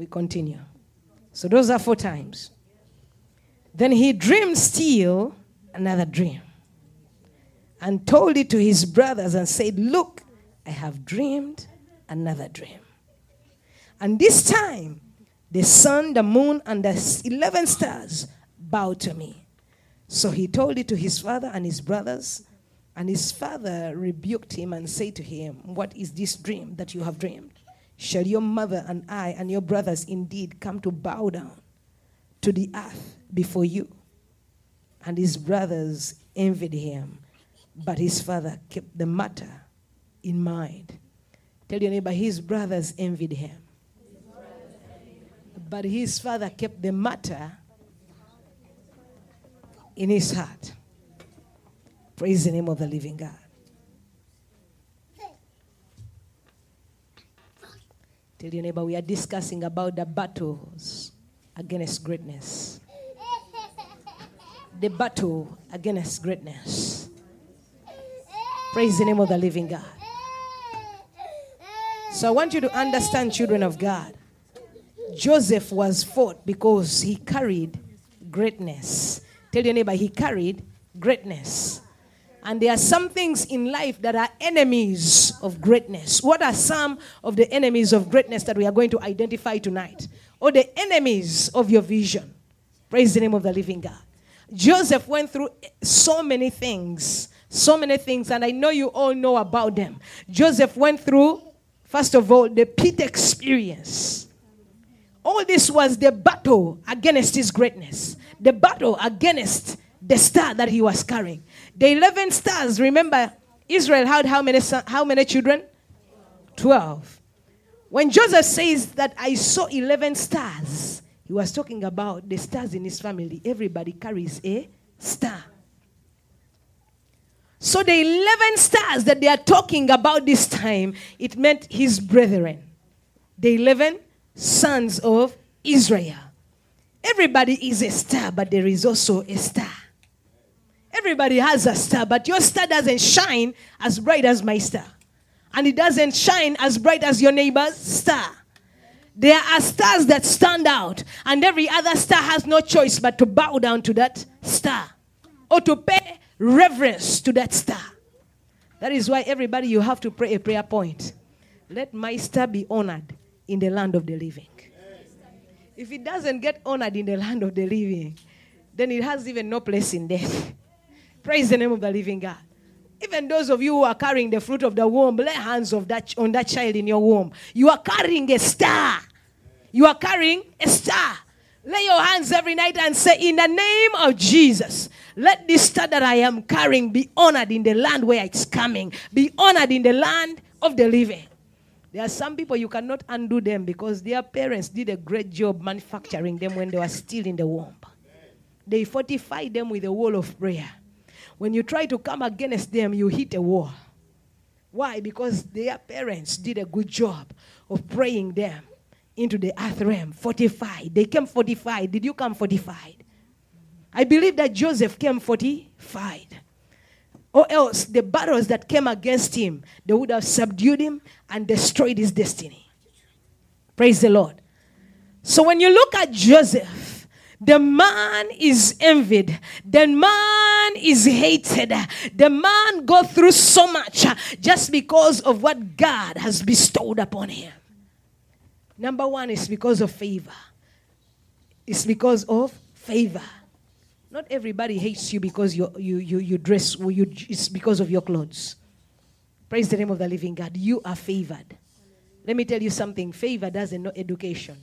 We continue. So those are four times. Then he dreamed still another dream and told it to his brothers and said, Look, I have dreamed another dream. And this time, the sun, the moon, and the 11 stars bowed to me. So he told it to his father and his brothers. And his father rebuked him and said to him, What is this dream that you have dreamed? Shall your mother and I and your brothers indeed come to bow down to the earth before you? And his brothers envied him, but his father kept the matter in mind. Tell your neighbor, his brothers envied him, but his father kept the matter in his heart. Praise the name of the living God. Tell your neighbor, we are discussing about the battles against greatness. The battle against greatness. Praise the name of the living God. So I want you to understand, children of God. Joseph was fought because he carried greatness. Tell your neighbor, he carried greatness. And there are some things in life that are enemies of greatness. What are some of the enemies of greatness that we are going to identify tonight? Or the enemies of your vision? Praise the name of the living God. Joseph went through so many things, so many things, and I know you all know about them. Joseph went through, first of all, the pit experience. All this was the battle against his greatness, the battle against the star that he was carrying. The 11 stars, remember, Israel had how many, how many children? 12. When Joseph says that I saw 11 stars, he was talking about the stars in his family. Everybody carries a star. So the 11 stars that they are talking about this time, it meant his brethren. The 11 sons of Israel. Everybody is a star, but there is also a star. Everybody has a star, but your star doesn't shine as bright as my star. And it doesn't shine as bright as your neighbor's star. There are stars that stand out, and every other star has no choice but to bow down to that star or to pay reverence to that star. That is why everybody you have to pray a prayer point. Let my star be honored in the land of the living. If it doesn't get honored in the land of the living, then it has even no place in death. Praise the name of the living God. Even those of you who are carrying the fruit of the womb, lay hands of that, on that child in your womb. You are carrying a star. You are carrying a star. Lay your hands every night and say, In the name of Jesus, let this star that I am carrying be honored in the land where it's coming, be honored in the land of the living. There are some people you cannot undo them because their parents did a great job manufacturing them when they were still in the womb. They fortified them with a wall of prayer. When you try to come against them, you hit a wall. Why? Because their parents did a good job of praying them into the earth realm, fortified. They came fortified. Did you come fortified? I believe that Joseph came fortified. Or else the battles that came against him, they would have subdued him and destroyed his destiny. Praise the Lord. So when you look at Joseph, the man is envied. The man is hated. The man go through so much just because of what God has bestowed upon him. Number one is because of favor. It's because of favor. Not everybody hates you because you, you, you, you dress, or you, it's because of your clothes. Praise the name of the living God. You are favored. Let me tell you something favor doesn't know education,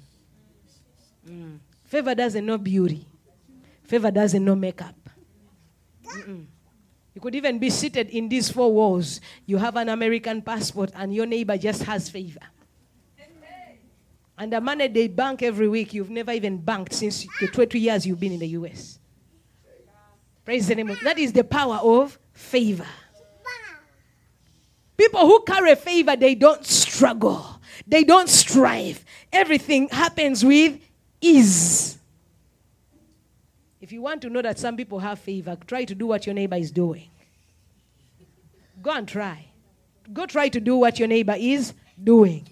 mm. Favor doesn't know beauty, favor doesn't know makeup. Mm-mm. You could even be seated in these four walls. You have an American passport, and your neighbor just has favor. And the money they bank every week, you've never even banked since the 20 years you've been in the US. Praise the name of that is the power of favor. People who carry favor, they don't struggle, they don't strive. Everything happens with ease. If you want to know that some people have favor, try to do what your neighbor is doing. Go and try. Go try to do what your neighbor is doing.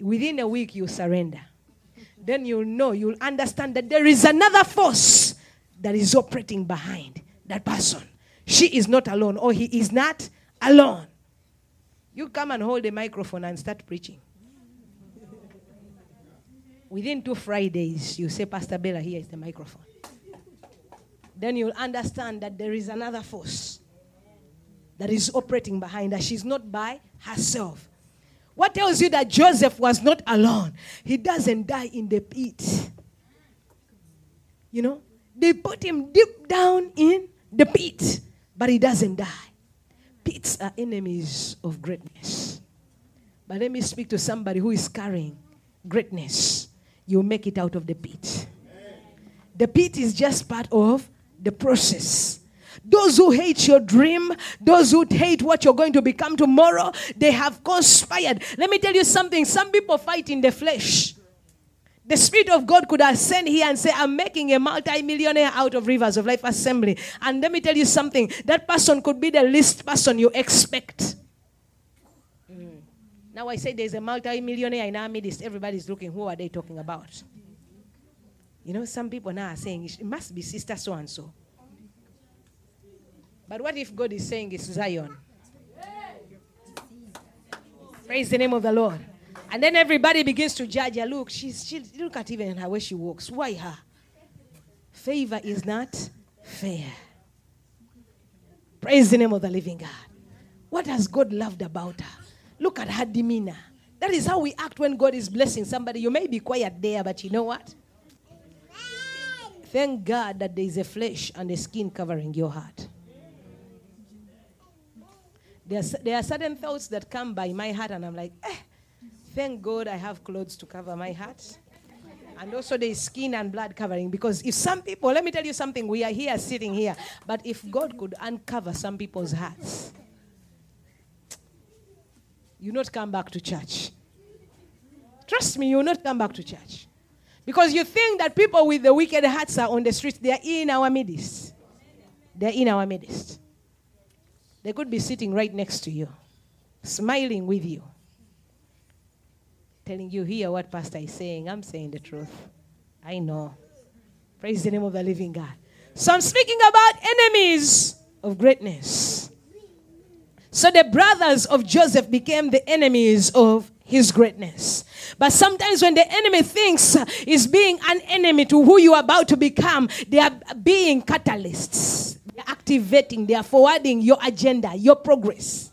Within a week, you surrender. then you'll know, you'll understand that there is another force that is operating behind that person. She is not alone, or he is not alone. You come and hold a microphone and start preaching. Within two Fridays, you say, Pastor Bella, here is the microphone. Then you'll understand that there is another force that is operating behind her. She's not by herself. What tells you that Joseph was not alone? He doesn't die in the pit. You know, they put him deep down in the pit, but he doesn't die. Pits are enemies of greatness. But let me speak to somebody who is carrying greatness. You make it out of the pit. The pit is just part of the process. Those who hate your dream, those who hate what you're going to become tomorrow, they have conspired. Let me tell you something. Some people fight in the flesh. The Spirit of God could ascend here and say, I'm making a multi-millionaire out of Rivers of Life Assembly. And let me tell you something. That person could be the least person you expect. Now I say there's a multi-millionaire in our midst. Everybody's looking. Who are they talking about? You know, some people now are saying it must be sister so and so. But what if God is saying it's Zion? Praise the name of the Lord. And then everybody begins to judge her. Look, she's she look at even her way she walks. Why her? Favor is not fair. Praise the name of the living God. What has God loved about her? Look at her demeanor. That is how we act when God is blessing somebody. You may be quiet there, but you know what? Thank God that there is a flesh and a skin covering your heart. There are, there are certain thoughts that come by my heart, and I'm like, eh, thank God I have clothes to cover my heart. And also there is skin and blood covering. Because if some people, let me tell you something, we are here sitting here, but if God could uncover some people's hearts, you not come back to church. Trust me, you will not come back to church. Because you think that people with the wicked hearts are on the streets, they are in our midst. They're in our midst. They could be sitting right next to you, smiling with you, telling you, hear what Pastor is saying. I'm saying the truth. I know. Praise the name of the living God. So I'm speaking about enemies of greatness. So the brothers of Joseph became the enemies of his greatness. But sometimes when the enemy thinks uh, is being an enemy to who you are about to become, they are being catalysts. They're activating, they are forwarding your agenda, your progress.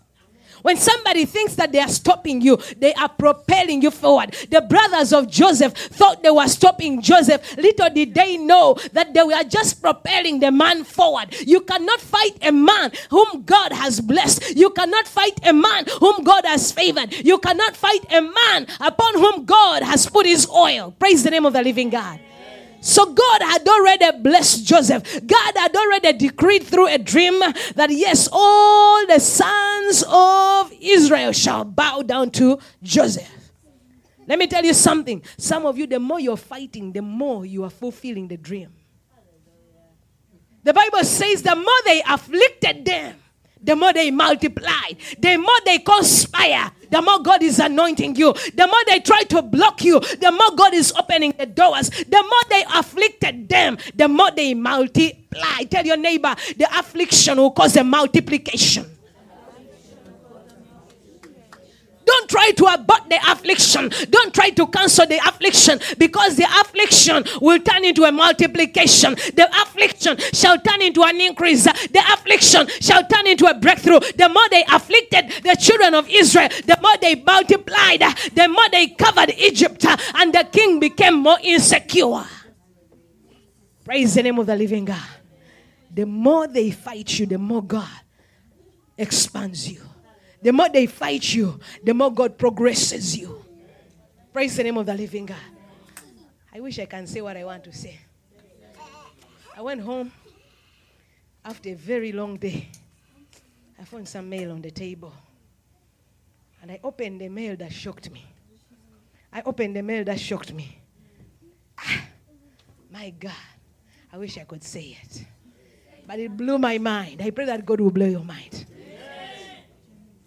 When somebody thinks that they are stopping you, they are propelling you forward. The brothers of Joseph thought they were stopping Joseph. Little did they know that they were just propelling the man forward. You cannot fight a man whom God has blessed. You cannot fight a man whom God has favored. You cannot fight a man upon whom God has put his oil. Praise the name of the living God. So God had already blessed Joseph. God had already decreed through a dream that yes, all the sons of Israel shall bow down to Joseph. Let me tell you something. Some of you, the more you're fighting, the more you are fulfilling the dream. The Bible says the more they afflicted them, the more they multiply, the more they conspire, the more God is anointing you. The more they try to block you, the more God is opening the doors. The more they afflicted them, the more they multiply. Tell your neighbor, the affliction will cause a multiplication. Don't try to abort the affliction. Don't try to cancel the affliction because the affliction will turn into a multiplication. The affliction shall turn into an increase. The affliction shall turn into a breakthrough. The more they afflicted the children of Israel, the more they multiplied, the more they covered Egypt, and the king became more insecure. Praise the name of the living God. The more they fight you, the more God expands you. The more they fight you, the more God progresses you. Praise the name of the living God. I wish I can say what I want to say. I went home after a very long day. I found some mail on the table. And I opened the mail that shocked me. I opened the mail that shocked me. Ah, my God. I wish I could say it. But it blew my mind. I pray that God will blow your mind.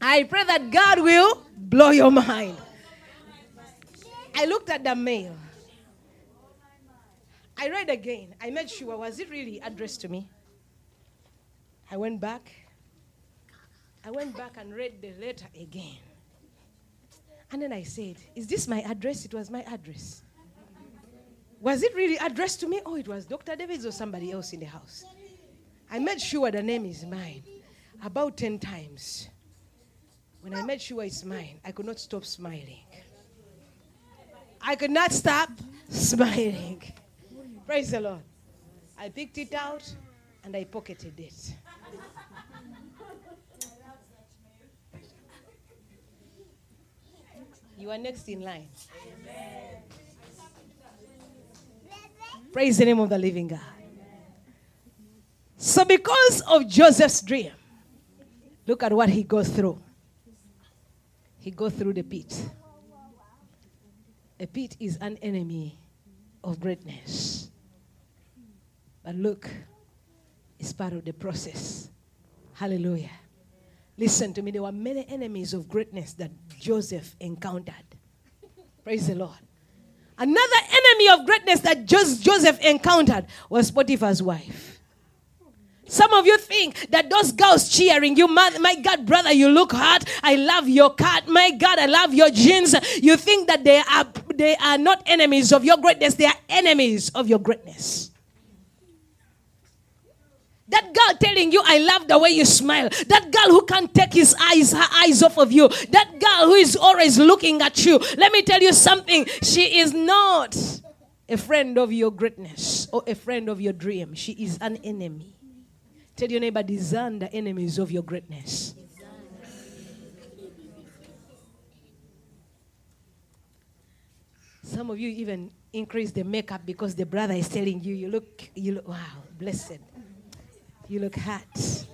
I pray that God will blow your mind. I looked at the mail I read again. I made sure, was it really addressed to me? I went back. I went back and read the letter again. And then I said, Is this my address? It was my address. Was it really addressed to me? Oh, it was Dr. David's or somebody else in the house. I made sure the name is mine about 10 times. When I made sure it's mine, I could not stop smiling. I could not stop smiling. Praise the Lord. I picked it out and I pocketed it. You are next in line. Praise the name of the living God. So, because of Joseph's dream, look at what he goes through. He goes through the pit. A pit is an enemy of greatness. But look, it's part of the process. Hallelujah. Listen to me, there were many enemies of greatness that Joseph encountered. Praise the Lord. Another enemy of greatness that Joseph encountered was Potiphar's wife. Some of you think that those girls cheering you, my, God, brother, you look hot. I love your cut. My God, I love your jeans. You think that they are they are not enemies of your greatness, they are enemies of your greatness. That girl telling you, I love the way you smile. That girl who can't take his eyes, her eyes off of you. That girl who is always looking at you. Let me tell you something. She is not a friend of your greatness or a friend of your dream. She is an enemy. Tell your neighbor, discern the enemies of your greatness. Some of you even increase the makeup because the brother is telling you, you look, you look, wow, blessed. You look hot.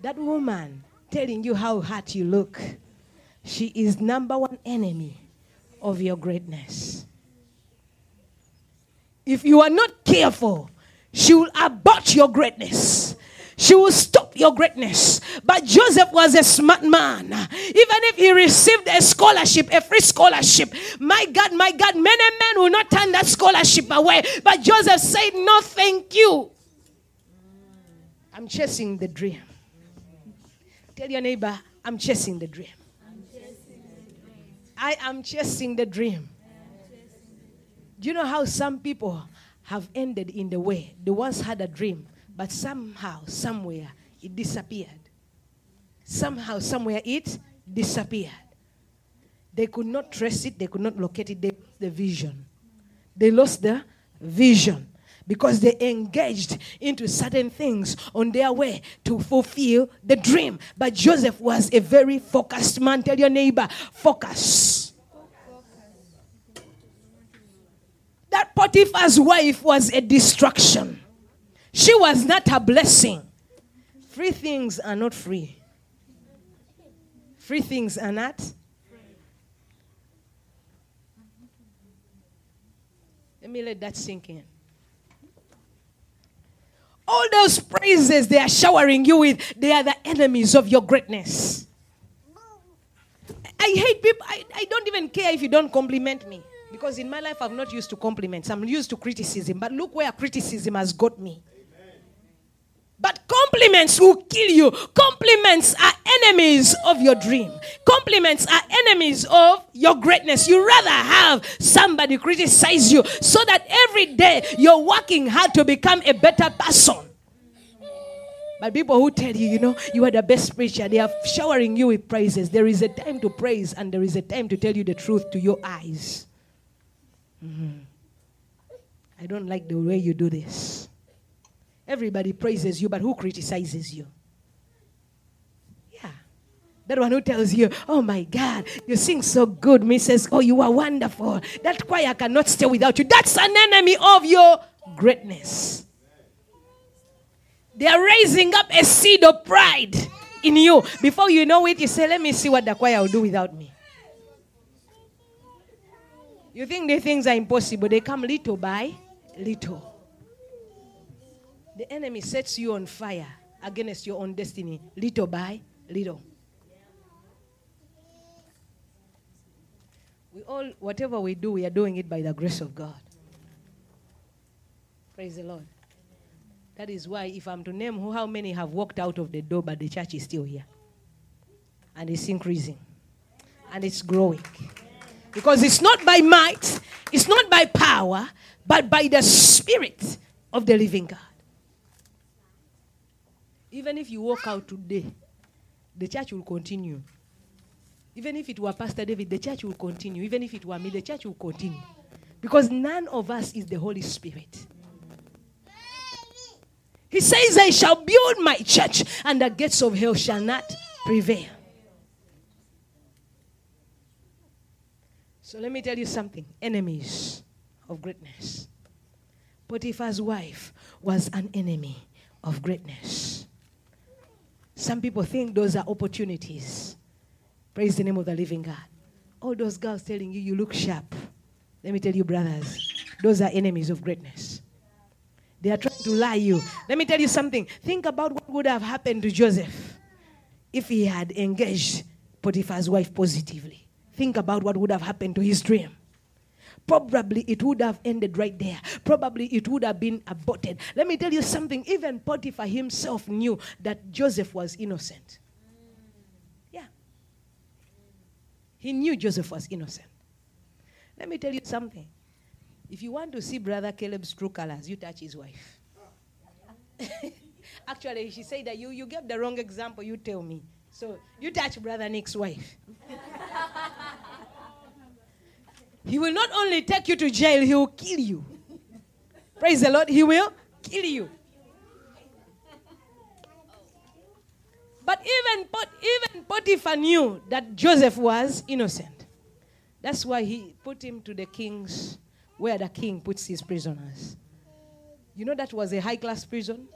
That woman telling you how hot you look, she is number one enemy of your greatness. If you are not careful, she will abort your greatness. She will stop your greatness. But Joseph was a smart man. Even if he received a scholarship, a free scholarship, my God, my God, many men will not turn that scholarship away. But Joseph said, No, thank you. I'm chasing the dream. Tell your neighbor, I'm chasing the dream. I am chasing the dream. Do you know how some people have ended in the way? They once had a dream, but somehow, somewhere, it disappeared. Somehow, somewhere, it disappeared. They could not trace it, they could not locate it, they lost the vision. They lost the vision because they engaged into certain things on their way to fulfill the dream. But Joseph was a very focused man. Tell your neighbor, focus. That Potiphar's wife was a destruction. She was not a blessing. Free things are not free. Free things are not. Let me let that sink in. All those praises they are showering you with, they are the enemies of your greatness. I hate people. I, I don't even care if you don't compliment me. Because in my life, I'm not used to compliments. I'm used to criticism. But look where criticism has got me. But compliments will kill you. Compliments are enemies of your dream. Compliments are enemies of your greatness. You rather have somebody criticize you so that every day you're working hard to become a better person. But people who tell you, you know, you are the best preacher, they are showering you with praises. There is a time to praise and there is a time to tell you the truth to your eyes. Mm-hmm. I don't like the way you do this. Everybody praises you, but who criticizes you? Yeah. That one who tells you, oh my God, you sing so good, Mrs. Oh, you are wonderful. That choir cannot stay without you. That's an enemy of your greatness. They are raising up a seed of pride in you. Before you know it, you say, let me see what the choir will do without me. You think the things are impossible, they come little by little. The enemy sets you on fire against your own destiny, little by little. We all, whatever we do, we are doing it by the grace of God. Praise the Lord. That is why, if I'm to name who, how many have walked out of the door, but the church is still here. And it's increasing. And it's growing. Because it's not by might, it's not by power, but by the Spirit of the living God. Even if you walk out today, the church will continue. Even if it were Pastor David, the church will continue. Even if it were me, the church will continue. Because none of us is the Holy Spirit. He says, I shall build my church, and the gates of hell shall not prevail. So let me tell you something enemies of greatness. Potiphar's wife was an enemy of greatness. Some people think those are opportunities. Praise the name of the living God. All those girls telling you you look sharp. Let me tell you, brothers, those are enemies of greatness. They are trying to lie you. Let me tell you something. Think about what would have happened to Joseph if he had engaged Potiphar's wife positively. Think about what would have happened to his dream. Probably it would have ended right there. Probably it would have been aborted. Let me tell you something. Even Potiphar himself knew that Joseph was innocent. Yeah. He knew Joseph was innocent. Let me tell you something. If you want to see Brother Caleb's true colors, you touch his wife. Actually, she said that you, you gave the wrong example, you tell me. So you touch Brother Nick's wife. he will not only take you to jail, he will kill you. Praise the Lord, he will kill you. But even, Pot- even Potiphar knew that Joseph was innocent. That's why he put him to the king's where the king puts his prisoners. You know that was a high class prison?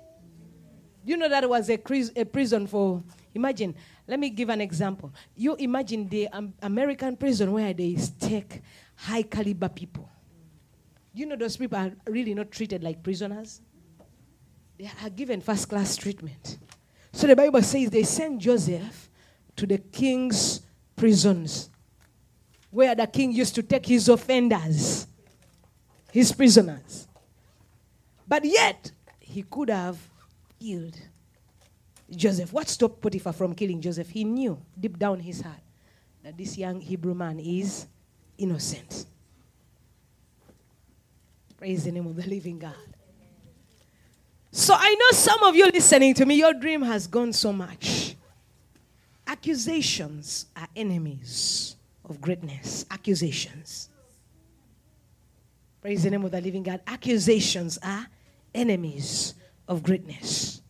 You know that was a, a prison for, imagine, let me give an example. You imagine the um, American prison where they take high caliber people. You know those people are really not treated like prisoners? They are given first class treatment. So the Bible says they sent Joseph to the king's prisons where the king used to take his offenders his prisoners. But yet, he could have killed Joseph. What stopped Potiphar from killing Joseph? He knew deep down his heart that this young Hebrew man is innocent. Praise the name of the living God. So I know some of you listening to me, your dream has gone so much. Accusations are enemies of greatness. Accusations. Praise the name of the living God. Accusations are enemies of greatness.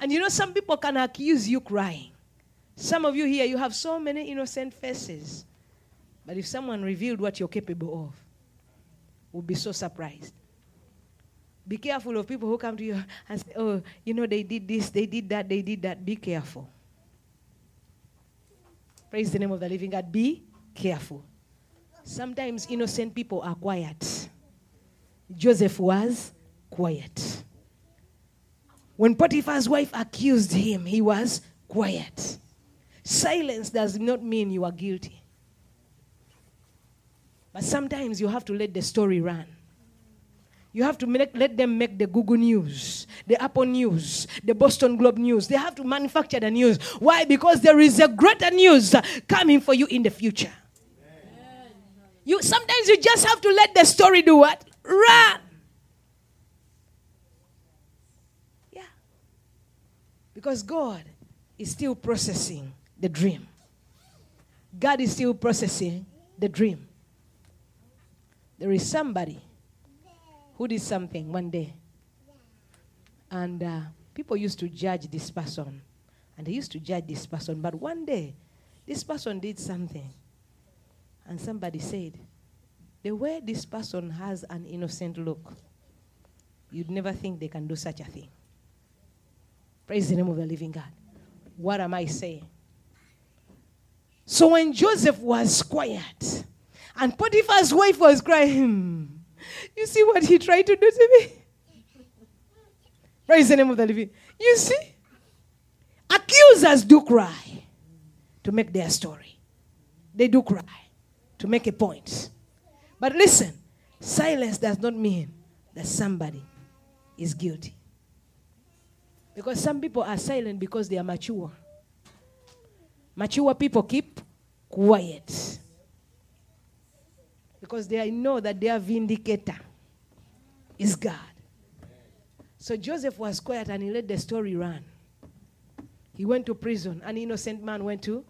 And you know, some people can accuse you crying. Some of you here, you have so many innocent faces. But if someone revealed what you're capable of, would be so surprised. Be careful of people who come to you and say, Oh, you know, they did this, they did that, they did that. Be careful. Praise the name of the living God. Be careful. Sometimes innocent people are quiet. Joseph was quiet. When Potiphar's wife accused him, he was quiet. Silence does not mean you are guilty. But sometimes you have to let the story run. You have to make, let them make the Google News, the Apple News, the Boston Globe News. They have to manufacture the news. Why? Because there is a greater news coming for you in the future. You sometimes you just have to let the story do what? Run. Yeah. Because God is still processing the dream. God is still processing the dream. There is somebody who did something one day. And uh, people used to judge this person. And they used to judge this person. But one day, this person did something and somebody said, the way this person has an innocent look, you'd never think they can do such a thing. Praise the name of the living God. What am I saying? So when Joseph was quiet and Potiphar's wife was crying, you see what he tried to do to me? Praise the name of the living. You see? Accusers do cry to make their story. They do cry to make a point. But listen, silence does not mean that somebody is guilty. Because some people are silent because they are mature. Mature people keep quiet. Because they know that their vindicator is God. So Joseph was quiet and he let the story run. He went to prison. An innocent man went to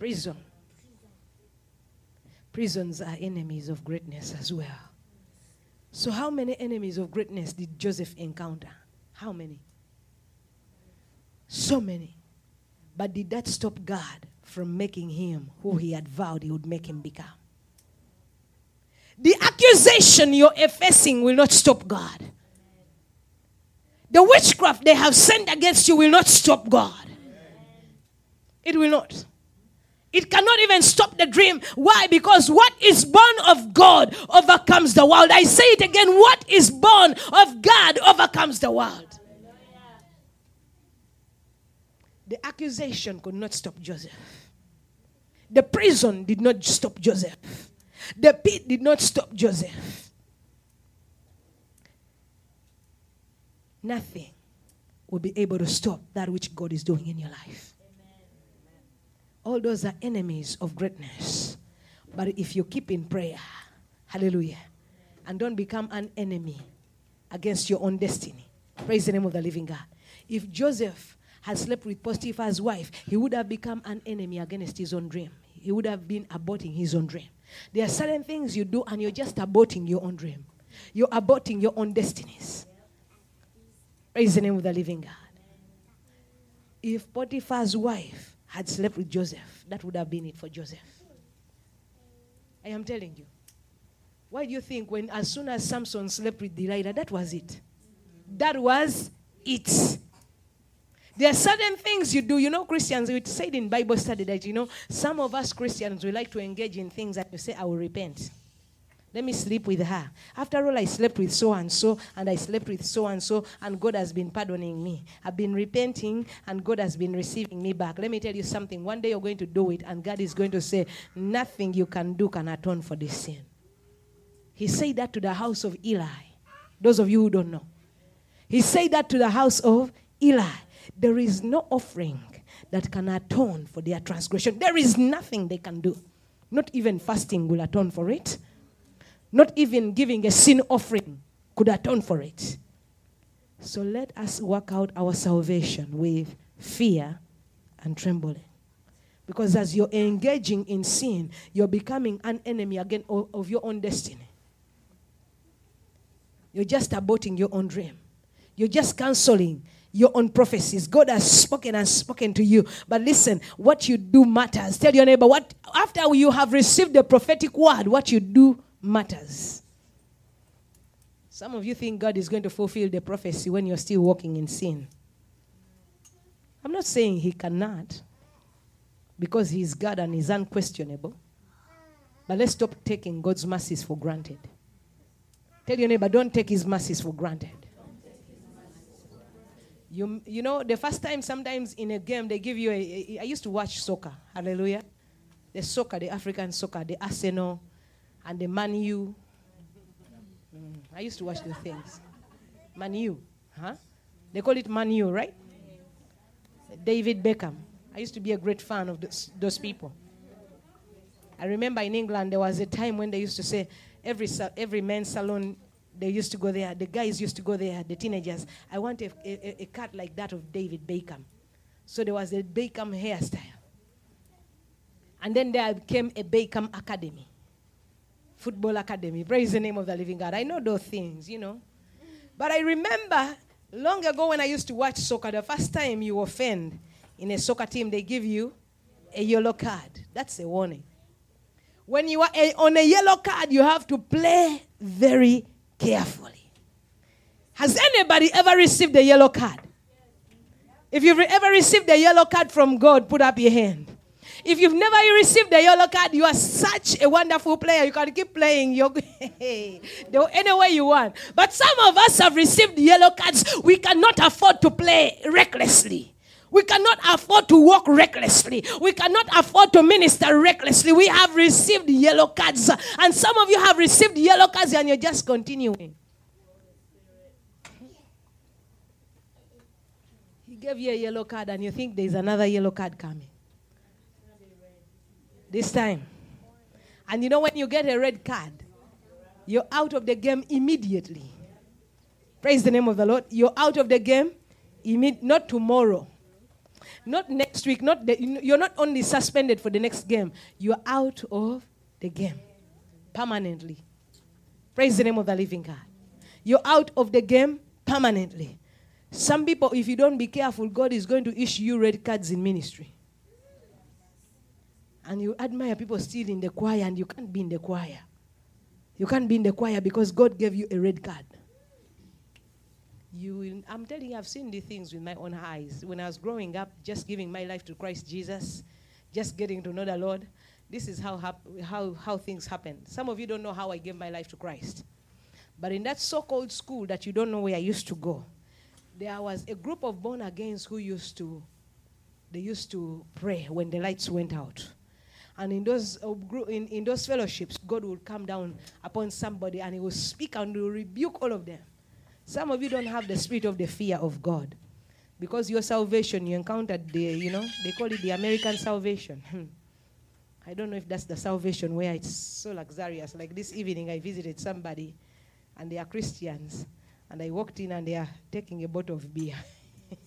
prison. Prisons are enemies of greatness as well. So, how many enemies of greatness did Joseph encounter? How many? So many. But did that stop God from making him who he had vowed he would make him become? The accusation you're facing will not stop God. The witchcraft they have sent against you will not stop God. It will not. It cannot even stop the dream. Why? Because what is born of God overcomes the world. I say it again what is born of God overcomes the world. The accusation could not stop Joseph. The prison did not stop Joseph. The pit did not stop Joseph. Nothing will be able to stop that which God is doing in your life. All those are enemies of greatness. But if you keep in prayer, hallelujah, and don't become an enemy against your own destiny, praise the name of the living God. If Joseph had slept with Potiphar's wife, he would have become an enemy against his own dream. He would have been aborting his own dream. There are certain things you do and you're just aborting your own dream. You're aborting your own destinies. Praise the name of the living God. If Potiphar's wife had slept with Joseph, that would have been it for Joseph. I am telling you. Why do you think when as soon as Samson slept with Delilah, that was it? That was it. There are certain things you do. You know, Christians, we said in Bible study that, you know, some of us Christians, we like to engage in things that you say, I will repent. Let me sleep with her. After all, I slept with so and so, and I slept with so and so, and God has been pardoning me. I've been repenting, and God has been receiving me back. Let me tell you something. One day you're going to do it, and God is going to say, Nothing you can do can atone for this sin. He said that to the house of Eli. Those of you who don't know. He said that to the house of Eli. There is no offering that can atone for their transgression. There is nothing they can do. Not even fasting will atone for it. Not even giving a sin offering could atone for it. So let us work out our salvation with fear and trembling. Because as you're engaging in sin, you're becoming an enemy again of your own destiny. You're just aborting your own dream. You're just canceling your own prophecies. God has spoken and spoken to you. But listen, what you do matters. Tell your neighbor, what after you have received the prophetic word, what you do matters. Some of you think God is going to fulfill the prophecy when you're still walking in sin. I'm not saying He cannot, because He's God and He's unquestionable. But let's stop taking God's mercies for granted. Tell your neighbor, don't take His mercies for granted. You, you know, the first time sometimes in a game they give you a, a. I used to watch soccer. Hallelujah. The soccer, the African soccer, the Arsenal, and the Man U. Mm, I used to watch the things. Man U, huh? They call it Man U, right? David Beckham. I used to be a great fan of those, those people. I remember in England there was a time when they used to say every every men's salon they used to go there. The guys used to go there. The teenagers. I want a, a, a cut like that of David Beckham. So there was a Beckham hairstyle. And then there came a Beckham Academy football academy. Praise the name of the living God. I know those things, you know. But I remember long ago when I used to watch soccer, the first time you offend in a soccer team, they give you a yellow card. That's a warning. When you are a, on a yellow card, you have to play very carefully. Has anybody ever received a yellow card? If you've ever received a yellow card from God, put up your hand. If you've never received a yellow card, you are such a wonderful player. You can keep playing your any way you want. But some of us have received yellow cards. We cannot afford to play recklessly. We cannot afford to walk recklessly. We cannot afford to minister recklessly. We have received yellow cards. And some of you have received yellow cards and you're just continuing. He gave you a yellow card and you think there's another yellow card coming. This time. And you know, when you get a red card, you're out of the game immediately. Praise the name of the Lord. You're out of the game, imme- not tomorrow, not next week. Not the, you're not only suspended for the next game, you're out of the game permanently. Praise the name of the living God. You're out of the game permanently. Some people, if you don't be careful, God is going to issue you red cards in ministry. And you admire people still in the choir, and you can't be in the choir. You can't be in the choir because God gave you a red card. You will, I'm telling you, I've seen these things with my own eyes. When I was growing up, just giving my life to Christ Jesus, just getting to know the Lord, this is how, how, how things happen. Some of you don't know how I gave my life to Christ. But in that so called school that you don't know where I used to go, there was a group of born agains who used to, they used to pray when the lights went out. And in those, uh, in, in those fellowships, God would come down upon somebody and he will speak and he will rebuke all of them. Some of you don't have the spirit of the fear of God. Because your salvation, you encountered the, you know, they call it the American salvation. Hmm. I don't know if that's the salvation where it's so luxurious. Like this evening, I visited somebody and they are Christians. And I walked in and they are taking a bottle of beer.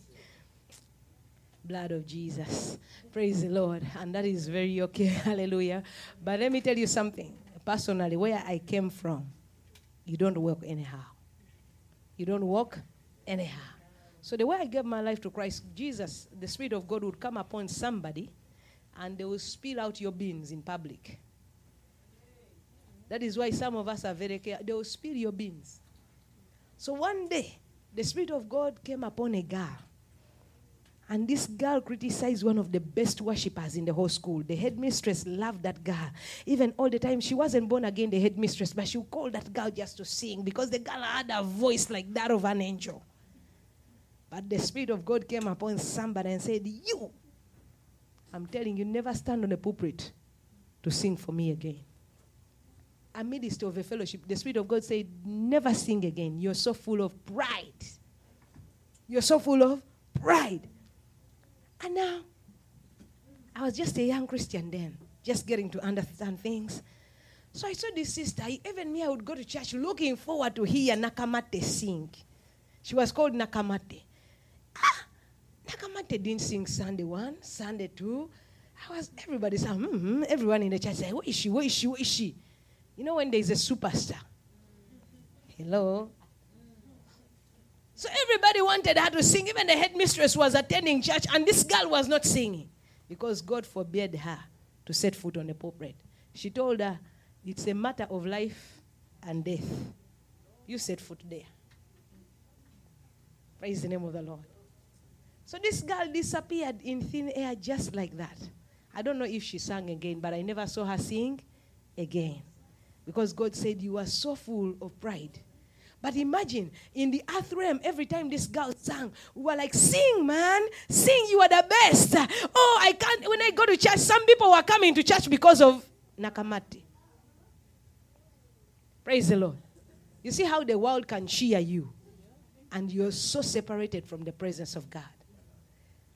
Blood of Jesus. Praise the Lord. And that is very okay. Hallelujah. But let me tell you something. Personally, where I came from, you don't walk anyhow. You don't walk anyhow. So the way I gave my life to Christ, Jesus, the Spirit of God would come upon somebody and they will spill out your beans in public. That is why some of us are very careful. They will spill your beans. So one day, the Spirit of God came upon a girl. And this girl criticized one of the best worshippers in the whole school. The headmistress loved that girl. Even all the time, she wasn't born again, the headmistress, but she would call that girl just to sing because the girl had a voice like that of an angel. But the Spirit of God came upon somebody and said, You, I'm telling you, never stand on a pulpit to sing for me again. Amidst of a fellowship, the Spirit of God said, Never sing again. You're so full of pride. You're so full of pride. And now, I was just a young Christian then, just getting to understand things. So I saw this sister. Even me, I would go to church looking forward to hear Nakamate sing. She was called Nakamate. Ah, Nakamate didn't sing Sunday one, Sunday two. I was everybody said, mm-hmm. everyone in the church said, Where is she? Where is she? Where is she? You know when there's a superstar. Hello. So everybody wanted her to sing. Even the headmistress was attending church, and this girl was not singing because God forbade her to set foot on the pulpit. She told her, It's a matter of life and death. You set foot there. Praise the name of the Lord. So this girl disappeared in thin air just like that. I don't know if she sang again, but I never saw her sing again. Because God said, You are so full of pride. But imagine in the earth realm, every time this girl sang, we were like, Sing, man, sing, you are the best. Oh, I can't. When I go to church, some people were coming to church because of Nakamati. Praise the Lord. You see how the world can cheer you, and you're so separated from the presence of God.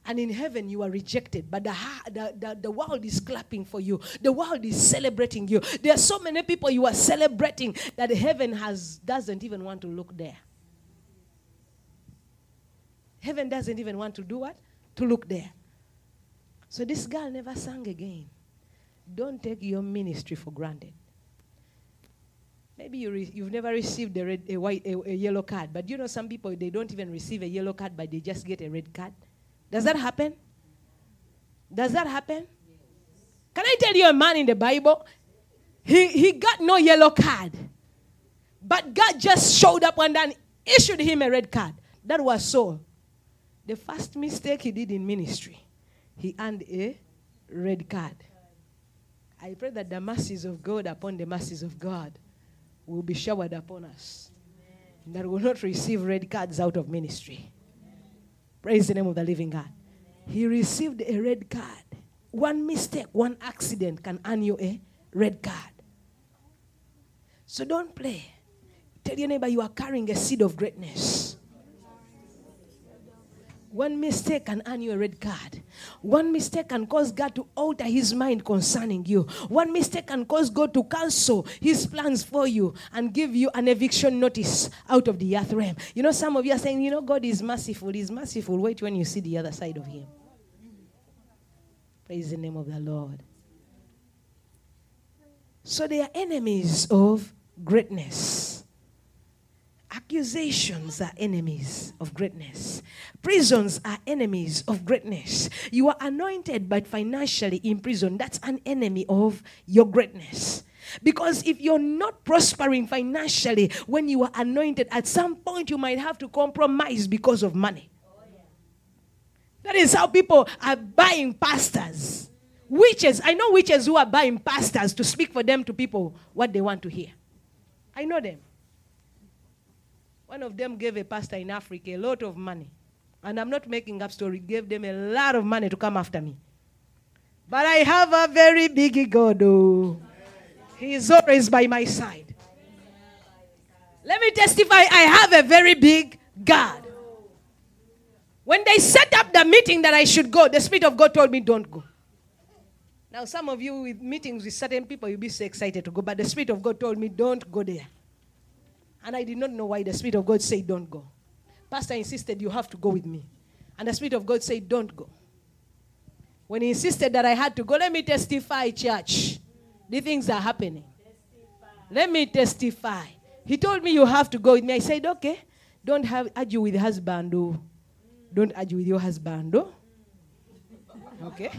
And in heaven, you are rejected, but the, the, the, the, world is clapping for you. The world is celebrating you. There are so many people you are celebrating that heaven has, doesn't even want to look there. Heaven doesn't even want to do what? To look there. So this girl never sang again. Don't take your ministry for granted. Maybe you re- you've never received a, red, a, white, a, a yellow card, but you know some people, they don't even receive a yellow card, but they just get a red card. Does that happen? Does that happen? Can I tell you a man in the Bible? He, he got no yellow card. But God just showed up and then issued him a red card. That was Saul. The first mistake he did in ministry, he earned a red card. I pray that the mercies of God upon the mercies of God will be showered upon us. That will not receive red cards out of ministry. Praise the name of the living God. He received a red card. One mistake, one accident can earn you a red card. So don't play. Tell your neighbor you are carrying a seed of greatness. One mistake can earn you a red card. One mistake can cause God to alter his mind concerning you. One mistake can cause God to cancel his plans for you and give you an eviction notice out of the earth realm. You know, some of you are saying, you know, God is merciful. He's merciful. Wait when you see the other side of him. Praise the name of the Lord. So they are enemies of greatness. Accusations are enemies of greatness. Prisons are enemies of greatness. You are anointed but financially in prison. That's an enemy of your greatness. Because if you're not prospering financially when you are anointed, at some point you might have to compromise because of money. That is how people are buying pastors. Witches, I know witches who are buying pastors to speak for them to people what they want to hear. I know them. One of them gave a pastor in Africa a lot of money. And I'm not making up story, gave them a lot of money to come after me. But I have a very big God. Oh. He is always by my side. Let me testify, I have a very big God. When they set up the meeting that I should go, the Spirit of God told me, don't go. Now, some of you with meetings with certain people, you'll be so excited to go, but the Spirit of God told me, don't go there. And I did not know why the Spirit of God said, don't go. Pastor insisted, you have to go with me. And the Spirit of God said, don't go. When he insisted that I had to go, let me testify, church. The things are happening. Testify. Let me testify. He told me you have to go with me. I said, okay. Don't have argue with husband. Oh. Don't argue with your husband. Oh. Okay.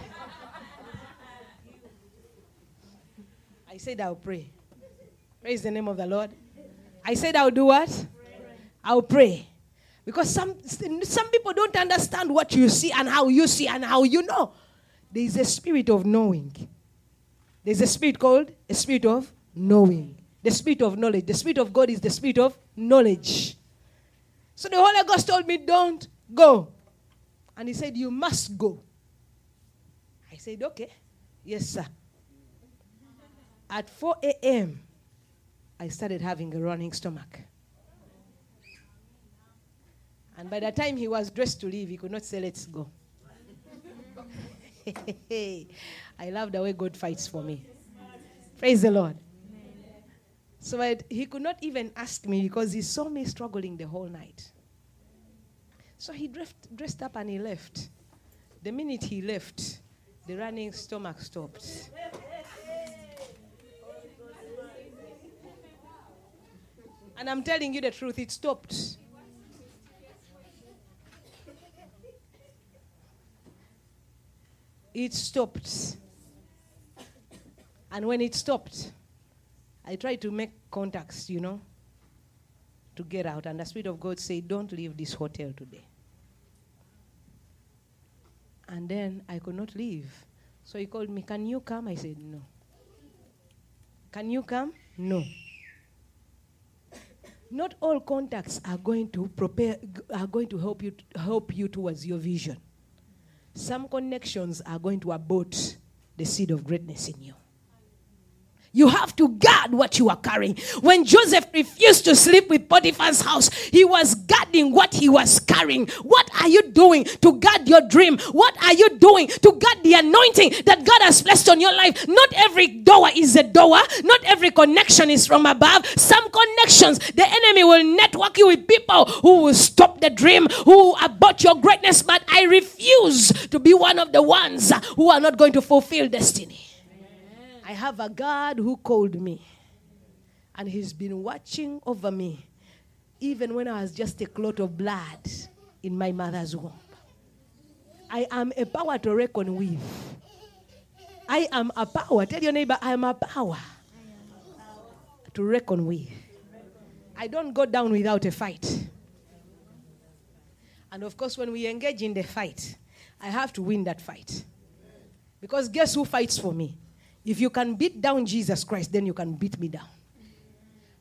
I said I'll pray. Praise the name of the Lord. I said I'll do what? I'll pray. Because some, some people don't understand what you see and how you see and how you know. There is a spirit of knowing. There's a spirit called a spirit of knowing. The spirit of knowledge. The spirit of God is the spirit of knowledge. So the Holy Ghost told me, Don't go. And he said, You must go. I said, Okay. Yes, sir. At 4 a.m., I started having a running stomach. And by the time he was dressed to leave, he could not say, Let's go. I love the way God fights for me. Praise the Lord. So I, he could not even ask me because he saw me struggling the whole night. So he drift, dressed up and he left. The minute he left, the running stomach stopped. And I'm telling you the truth, it stopped. It stopped. And when it stopped, I tried to make contacts, you know, to get out. And the Spirit of God said, Don't leave this hotel today. And then I could not leave. So he called me, Can you come? I said, No. Can you come? No. Not all contacts are going to prepare are going to help you help you towards your vision. Some connections are going to abort the seed of greatness in you. You have to guard what you are carrying. When Joseph refused to sleep with Potiphar's house, he was guarding what he was carrying. What are you doing to guard your dream? What are you doing to guard the anointing that God has placed on your life? Not every door is a door, not every connection is from above. Some connections, the enemy will network you with people who will stop the dream, who abort your greatness. But I refuse to be one of the ones who are not going to fulfill destiny. I have a God who called me, and He's been watching over me, even when I was just a clot of blood in my mother's womb. I am a power to reckon with. I am a power. Tell your neighbor, I am a power to reckon with. I don't go down without a fight. And of course, when we engage in the fight, I have to win that fight. Because guess who fights for me? If you can beat down Jesus Christ, then you can beat me down.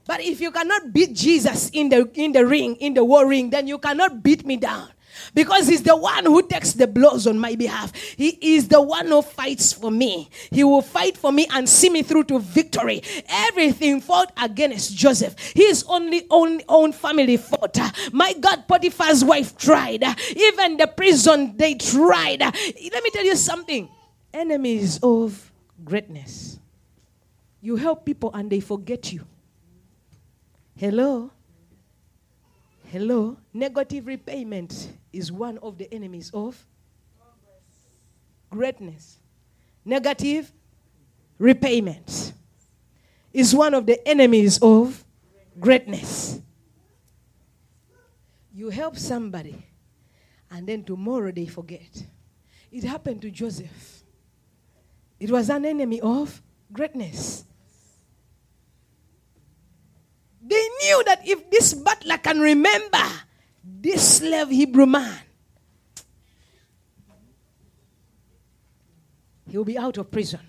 But if you cannot beat Jesus in the, in the ring, in the war ring, then you cannot beat me down. Because he's the one who takes the blows on my behalf. He is the one who fights for me. He will fight for me and see me through to victory. Everything fought against Joseph. His only own, own family fought. My God, Potiphar's wife tried. Even the prison, they tried. Let me tell you something. Enemies of greatness. You help people and they forget you. Hello? Hello? Negative repayment is one of the enemies of greatness. Negative repayment is one of the enemies of greatness. You help somebody and then tomorrow they forget. It happened to Joseph. It was an enemy of greatness. They knew that if this butler can remember this slave Hebrew man, he will be out of prison.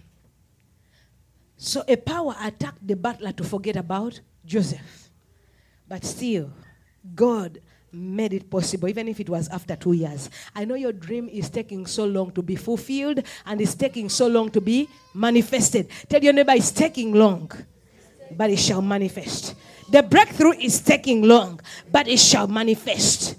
So a power attacked the butler to forget about Joseph. But still, God made it possible, even if it was after two years. I know your dream is taking so long to be fulfilled and it's taking so long to be manifested. Tell your neighbor, it's taking long, but it shall manifest. The breakthrough is taking long, but it shall manifest.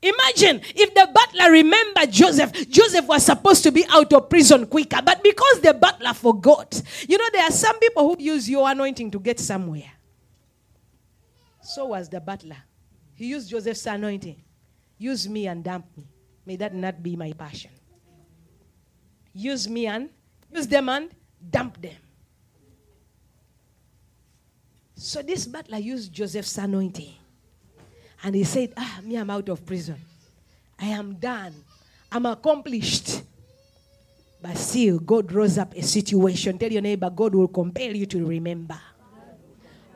Imagine if the butler remembered Joseph. Joseph was supposed to be out of prison quicker, but because the butler forgot, you know, there are some people who use your anointing to get somewhere. So was the butler. He used Joseph's anointing. Use me and dump me. May that not be my passion. Use me and use them and dump them. So this butler used Joseph's anointing. And he said, Ah, me, I'm out of prison. I am done. I'm accomplished. But still, God rose up a situation. Tell your neighbor, God will compel you to remember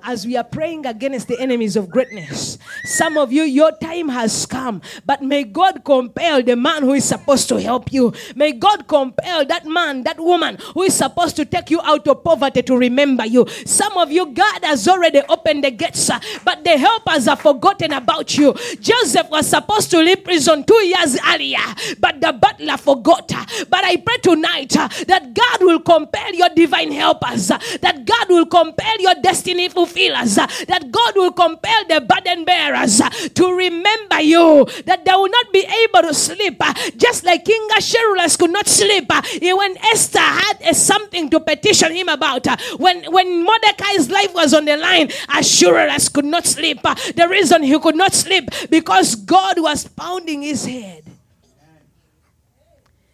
as we are praying against the enemies of greatness. Some of you, your time has come, but may God compel the man who is supposed to help you. May God compel that man, that woman who is supposed to take you out of poverty to remember you. Some of you, God has already opened the gates, but the helpers have forgotten about you. Joseph was supposed to leave prison two years earlier, but the butler forgot. But I pray tonight uh, that God will compel your divine helpers, uh, that God will compel your destiny fulfillers, uh, that God will compel the burden bearers uh, to remember you, that they will not be able to sleep, uh, just like King Ahasuerus could not sleep when Esther had something to petition him about. when, when Mordecai's life was on the line, Ahasuerus could not sleep. The reason he could not sleep because God was pounding his head.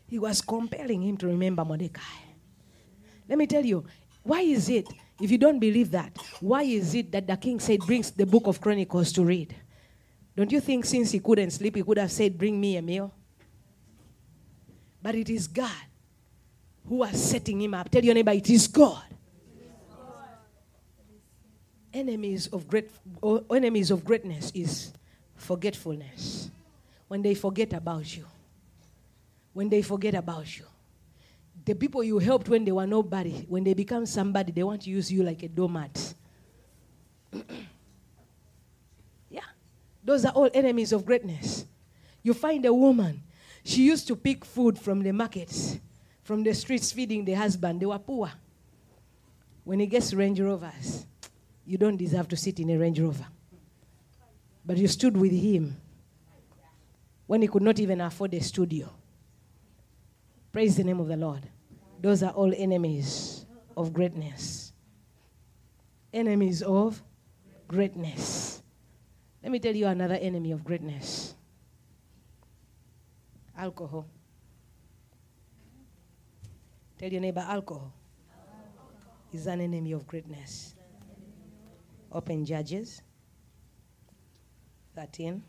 He was compelling him to remember Mordecai. Let me tell you, why is it, if you don't believe that, why is it that the king said, brings the book of Chronicles to read? Don't you think since he couldn't sleep, he could have said, bring me a meal? But it is God who was setting him up. Tell your neighbor, it is God. Enemies of great or enemies of greatness is forgetfulness. When they forget about you. When they forget about you the people you helped when they were nobody, when they become somebody, they want to use you like a doormat. yeah. Those are all enemies of greatness. You find a woman, she used to pick food from the markets, from the streets, feeding the husband. They were poor. When he gets Range Rovers, you don't deserve to sit in a Range Rover. But you stood with him when he could not even afford a studio. Praise the name of the Lord. Those are all enemies of greatness. Enemies of greatness. Let me tell you another enemy of greatness alcohol. Tell your neighbor, alcohol is an enemy of greatness. Open Judges 13.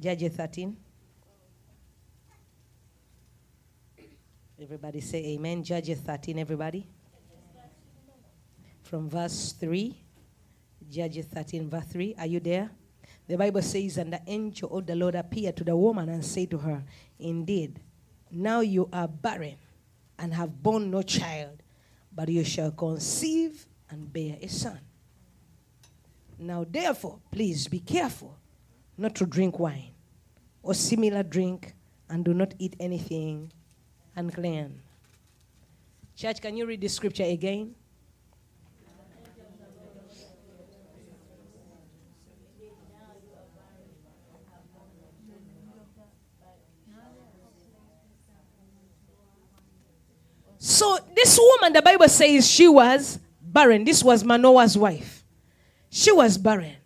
Judges 13. Everybody say amen. Judges 13, everybody. From verse 3. Judges 13, verse 3. Are you there? The Bible says, And the angel of the Lord appeared to the woman and said to her, Indeed, now you are barren and have borne no child, but you shall conceive and bear a son. Now, therefore, please be careful not to drink wine or similar drink, and do not eat anything unclean. Church, can you read the scripture again? So, this woman, the Bible says she was barren. This was Manoah's wife. She was barren.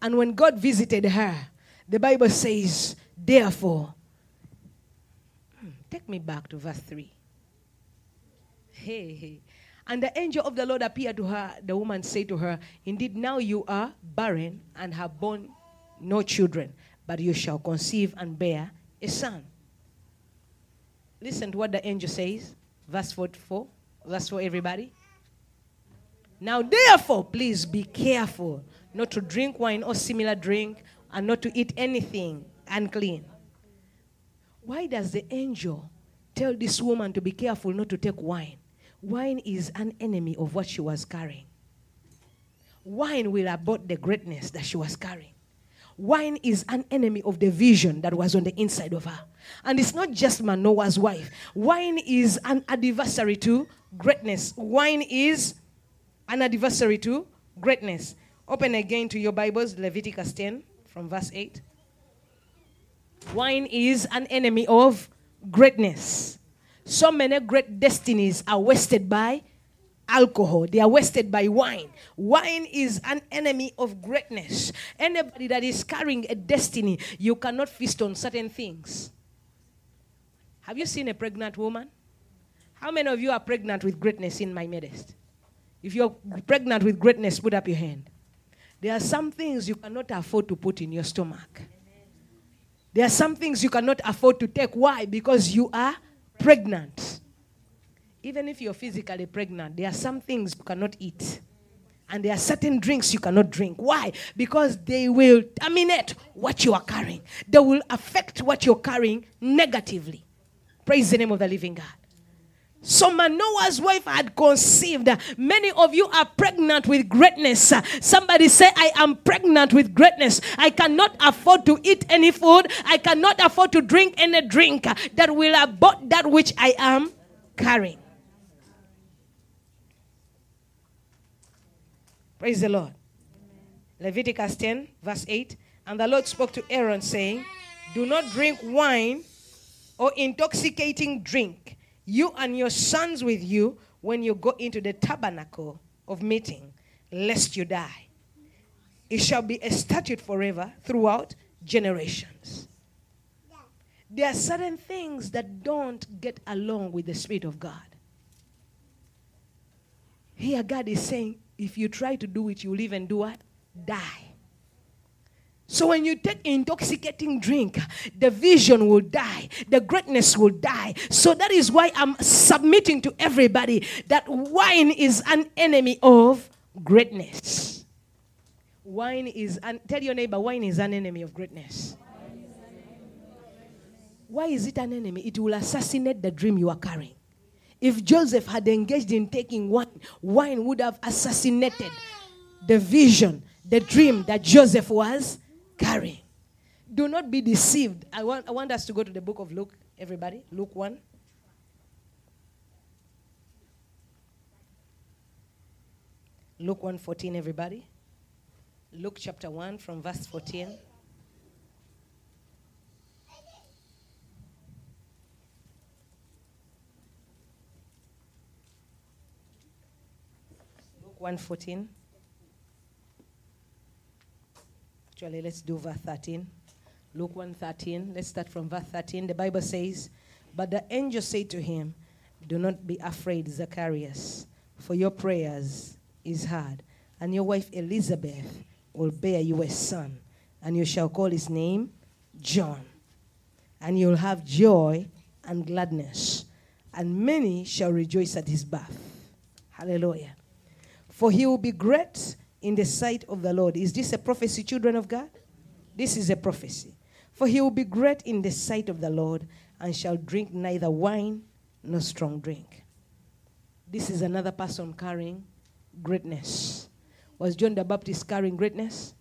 And when God visited her, the Bible says, therefore, hmm, take me back to verse 3. Hey, hey. And the angel of the Lord appeared to her. The woman said to her, Indeed, now you are barren and have borne no children, but you shall conceive and bear a son. Listen to what the angel says. Verse 44. Verse 4, everybody. Now, therefore, please be careful not to drink wine or similar drink, and not to eat anything unclean. Why does the angel tell this woman to be careful not to take wine? Wine is an enemy of what she was carrying. Wine will abort the greatness that she was carrying. Wine is an enemy of the vision that was on the inside of her. And it's not just Manoah's wife. Wine is an adversary to greatness. Wine is an adversary to greatness. Open again to your Bibles, Leviticus 10 from verse 8. Wine is an enemy of greatness. So many great destinies are wasted by alcohol, they are wasted by wine. Wine is an enemy of greatness. Anybody that is carrying a destiny, you cannot feast on certain things. Have you seen a pregnant woman? How many of you are pregnant with greatness in my midst? If you're pregnant with greatness, put up your hand. There are some things you cannot afford to put in your stomach. There are some things you cannot afford to take. Why? Because you are pregnant. Even if you're physically pregnant, there are some things you cannot eat. And there are certain drinks you cannot drink. Why? Because they will terminate what you are carrying, they will affect what you're carrying negatively. Praise the name of the living God. So Manoah's wife had conceived. Many of you are pregnant with greatness. Somebody say, I am pregnant with greatness. I cannot afford to eat any food. I cannot afford to drink any drink that will abort that which I am carrying. Praise the Lord. Leviticus 10, verse 8. And the Lord spoke to Aaron, saying, Do not drink wine or intoxicating drink you and your sons with you when you go into the tabernacle of meeting, lest you die. It shall be a statute forever throughout generations. There are certain things that don't get along with the Spirit of God. Here, God is saying, if you try to do it, you'll even do what? Die. So when you take intoxicating drink, the vision will die, the greatness will die. So that is why I'm submitting to everybody that wine is an enemy of greatness. Wine is an tell your neighbor wine is an enemy of greatness. Why is it an enemy? It will assassinate the dream you are carrying. If Joseph had engaged in taking wine, wine would have assassinated the vision, the dream that Joseph was carrying. Do not be deceived. I want, I want us to go to the book of Luke, everybody. Luke 1. Luke 1:14 everybody. Luke chapter 1 from verse 14. Luke 1:14. Actually, let's do verse 13. Luke 1:13. Let's start from verse 13. The Bible says, "But the angel said to him, Do not be afraid, Zacharias, for your prayers is heard, and your wife Elizabeth will bear you a son, and you shall call his name John. And you'll have joy and gladness, and many shall rejoice at his birth. Hallelujah. For he will be great in the sight of the Lord. Is this a prophecy, children of God? This is a prophecy. For he will be great in the sight of the Lord and shall drink neither wine nor strong drink. This is another person carrying greatness. Was John the Baptist carrying greatness?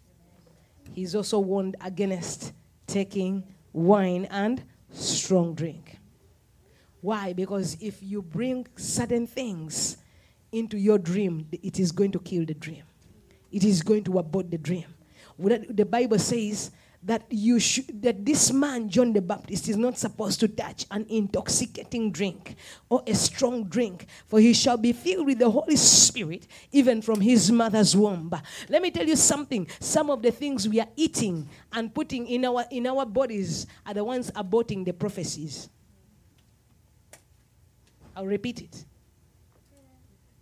He's also warned against taking wine and strong drink. Why? Because if you bring certain things into your dream, it is going to kill the dream. It is going to abort the dream. The Bible says that you should that this man John the Baptist is not supposed to touch an intoxicating drink or a strong drink for he shall be filled with the Holy Spirit even from his mother's womb. Let me tell you something. Some of the things we are eating and putting in our in our bodies are the ones aborting the prophecies. I'll repeat it.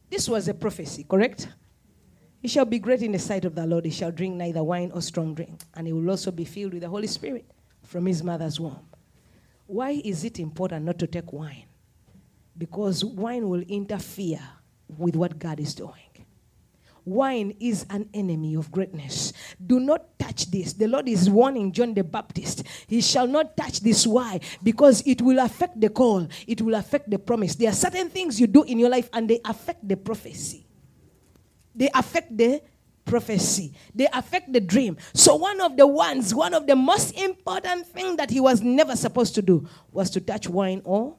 This was a prophecy correct he shall be great in the sight of the Lord. He shall drink neither wine or strong drink, and he will also be filled with the Holy Spirit from his mother's womb. Why is it important not to take wine? Because wine will interfere with what God is doing. Wine is an enemy of greatness. Do not touch this. The Lord is warning John the Baptist. He shall not touch this. Why? Because it will affect the call, it will affect the promise. There are certain things you do in your life and they affect the prophecy they affect the prophecy. They affect the dream. So one of the ones one of the most important thing that he was never supposed to do was to touch wine or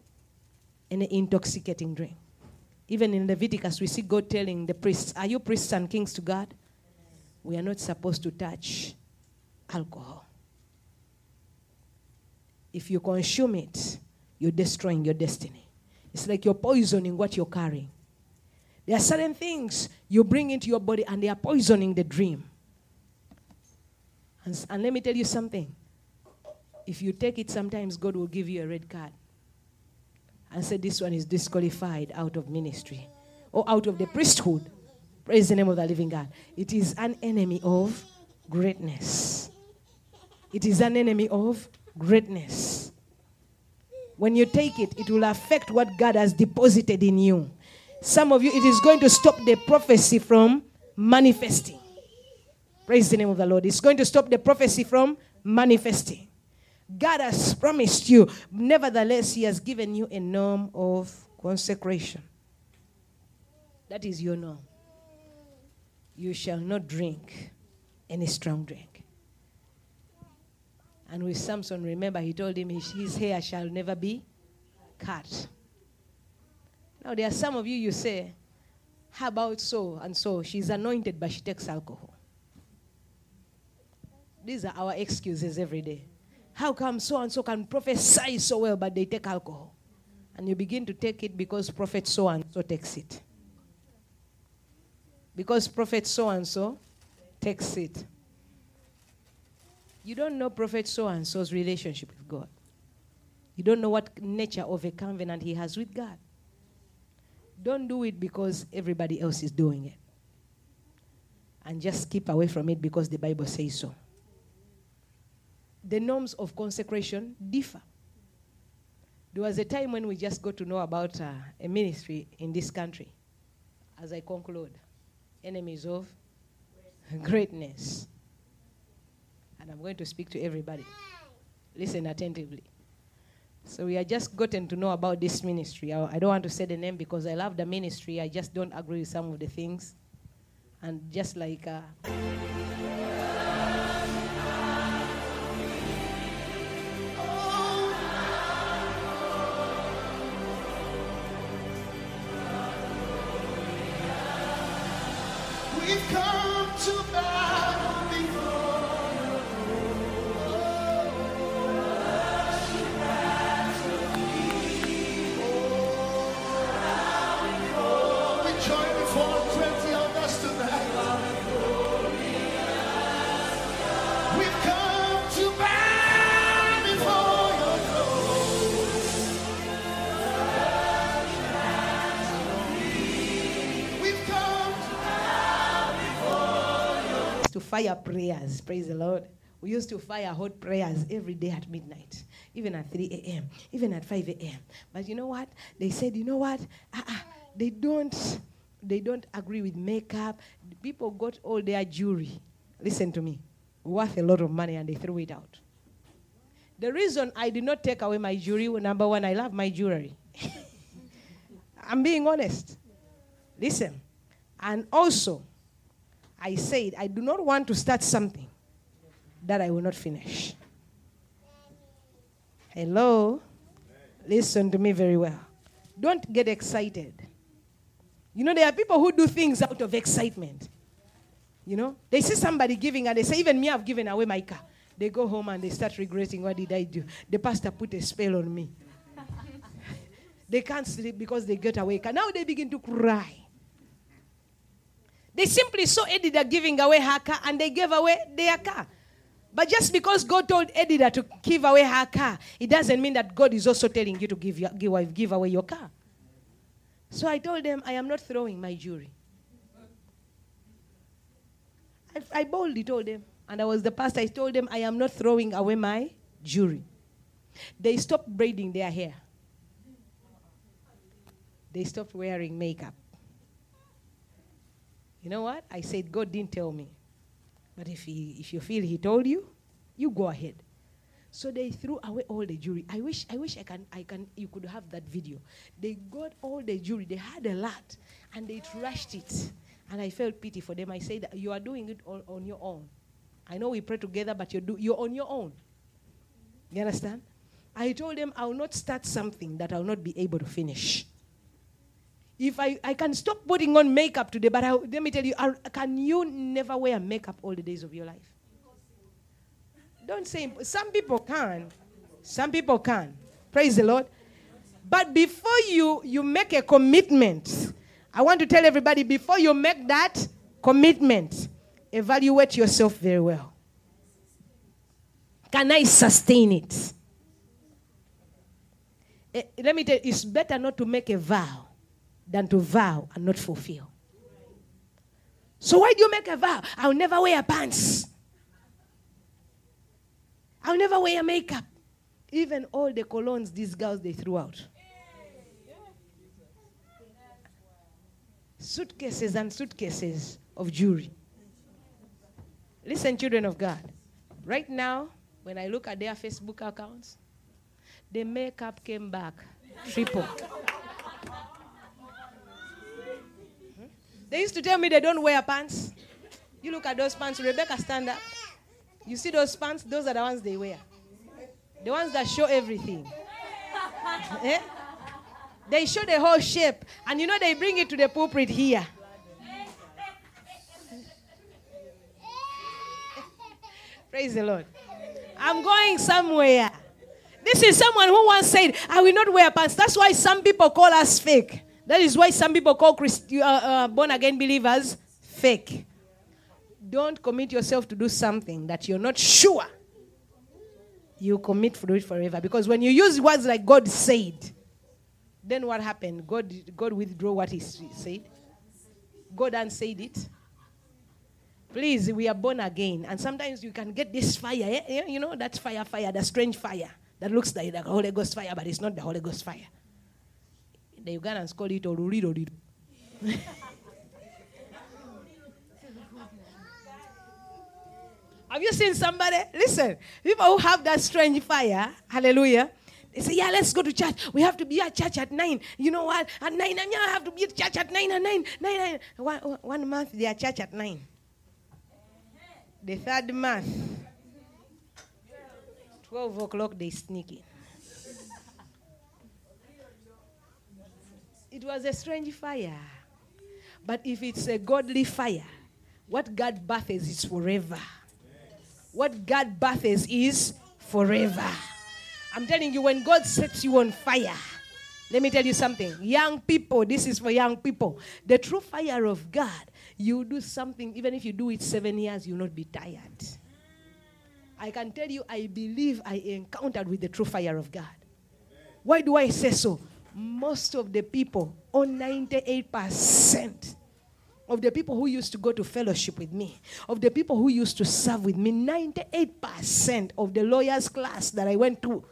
any intoxicating drink. Even in leviticus we see god telling the priests are you priests and kings to god? We are not supposed to touch alcohol. If you consume it you're destroying your destiny. It's like you're poisoning what you're carrying there are certain things you bring into your body and they are poisoning the dream. And, and let me tell you something. If you take it, sometimes God will give you a red card and say, This one is disqualified out of ministry or out of the priesthood. Praise the name of the living God. It is an enemy of greatness. It is an enemy of greatness. When you take it, it will affect what God has deposited in you. Some of you, it is going to stop the prophecy from manifesting. Praise the name of the Lord. It's going to stop the prophecy from manifesting. God has promised you, nevertheless, He has given you a norm of consecration. That is your norm. You shall not drink any strong drink. And with Samson, remember, he told him his hair shall never be cut. Now, there are some of you, you say, How about so and so? She's anointed, but she takes alcohol. These are our excuses every day. How come so and so can prophesy so well, but they take alcohol? And you begin to take it because prophet so and so takes it. Because prophet so and so takes it. You don't know prophet so and so's relationship with God. You don't know what nature of a covenant he has with God. Don't do it because everybody else is doing it. And just keep away from it because the Bible says so. The norms of consecration differ. There was a time when we just got to know about uh, a ministry in this country. As I conclude, enemies of greatness. And I'm going to speak to everybody. Listen attentively. So we have just gotten to know about this ministry. I, I, don't want to say the name because I love the ministry. I just don't agree with some of the things. And just like. Uh, fire prayers. Praise the Lord. We used to fire hot prayers every day at midnight, even at 3 a.m., even at 5 a.m. But you know what? They said, you know what? Uh-uh, they don't they don't agree with makeup. People got all their jewelry. Listen to me. worth a lot of money and they threw it out. The reason I did not take away my jewelry, number one, I love my jewelry. I'm being honest. Listen. And also, I said, I do not want to start something that I will not finish. Hello? Listen to me very well. Don't get excited. You know, there are people who do things out of excitement. You know, they see somebody giving and they say, even me, I've given away my car. They go home and they start regretting, what did I do? The pastor put a spell on me. they can't sleep because they get away. Now they begin to cry. They simply saw Edida giving away her car and they gave away their car. But just because God told Edida to give away her car, it doesn't mean that God is also telling you to give, give, give away your car. So I told them, I am not throwing my jewelry. I, I boldly told them, and I was the pastor, I told them, I am not throwing away my jewelry. They stopped braiding their hair, they stopped wearing makeup. You know what? I said, God didn't tell me. But if, he, if you feel He told you, you go ahead. So they threw away all the jewelry. I wish, I wish I can, I can, you could have that video. They got all the jewelry. They had a lot, and they trashed it. And I felt pity for them. I said, You are doing it all on your own. I know we pray together, but you're, do, you're on your own. You understand? I told them, I will not start something that I will not be able to finish. If I, I can stop putting on makeup today, but I, let me tell you, can you never wear makeup all the days of your life? Don't say, some people can. Some people can. Praise the Lord. But before you, you make a commitment, I want to tell everybody before you make that commitment, evaluate yourself very well. Can I sustain it? Eh, let me tell you, it's better not to make a vow than to vow and not fulfill. So why do you make a vow? I'll never wear pants. I'll never wear makeup. Even all the colognes these girls they threw out. suitcases and suitcases of jewelry. Listen, children of God. Right now, when I look at their Facebook accounts, the makeup came back triple. They used to tell me they don't wear pants. You look at those pants, Rebecca, stand up. You see those pants? Those are the ones they wear. The ones that show everything. eh? They show the whole shape. And you know, they bring it to the pulpit here. Praise the Lord. I'm going somewhere. This is someone who once said, I will not wear pants. That's why some people call us fake. That is why some people call Christ- uh, uh, born again believers fake. Don't commit yourself to do something that you're not sure you commit to it forever. Because when you use words like God said, then what happened? God, God withdrew what he said. God unsaid it. Please, we are born again. And sometimes you can get this fire. Eh? You know, that fire, fire, the strange fire that looks like the Holy Ghost fire, but it's not the Holy Ghost fire. The Ugandans call it Orurido. Have you seen somebody? Listen, people who have that strange fire, hallelujah, they say, Yeah, let's go to church. We have to be at church at nine. You know what? At nine, yeah, I have to be at church at nine at nine, nine, nine. One, one month they are church at nine. The third month, 12 o'clock, they sneak in. It was a strange fire. But if it's a godly fire, what God births is forever. What God births is forever. I'm telling you, when God sets you on fire, let me tell you something. Young people, this is for young people. The true fire of God, you do something, even if you do it seven years, you'll not be tired. I can tell you, I believe I encountered with the true fire of God. Why do I say so? Most of the people, or 98%, of the people who used to go to fellowship with me, of the people who used to serve with me, 98% of the lawyers' class that I went to,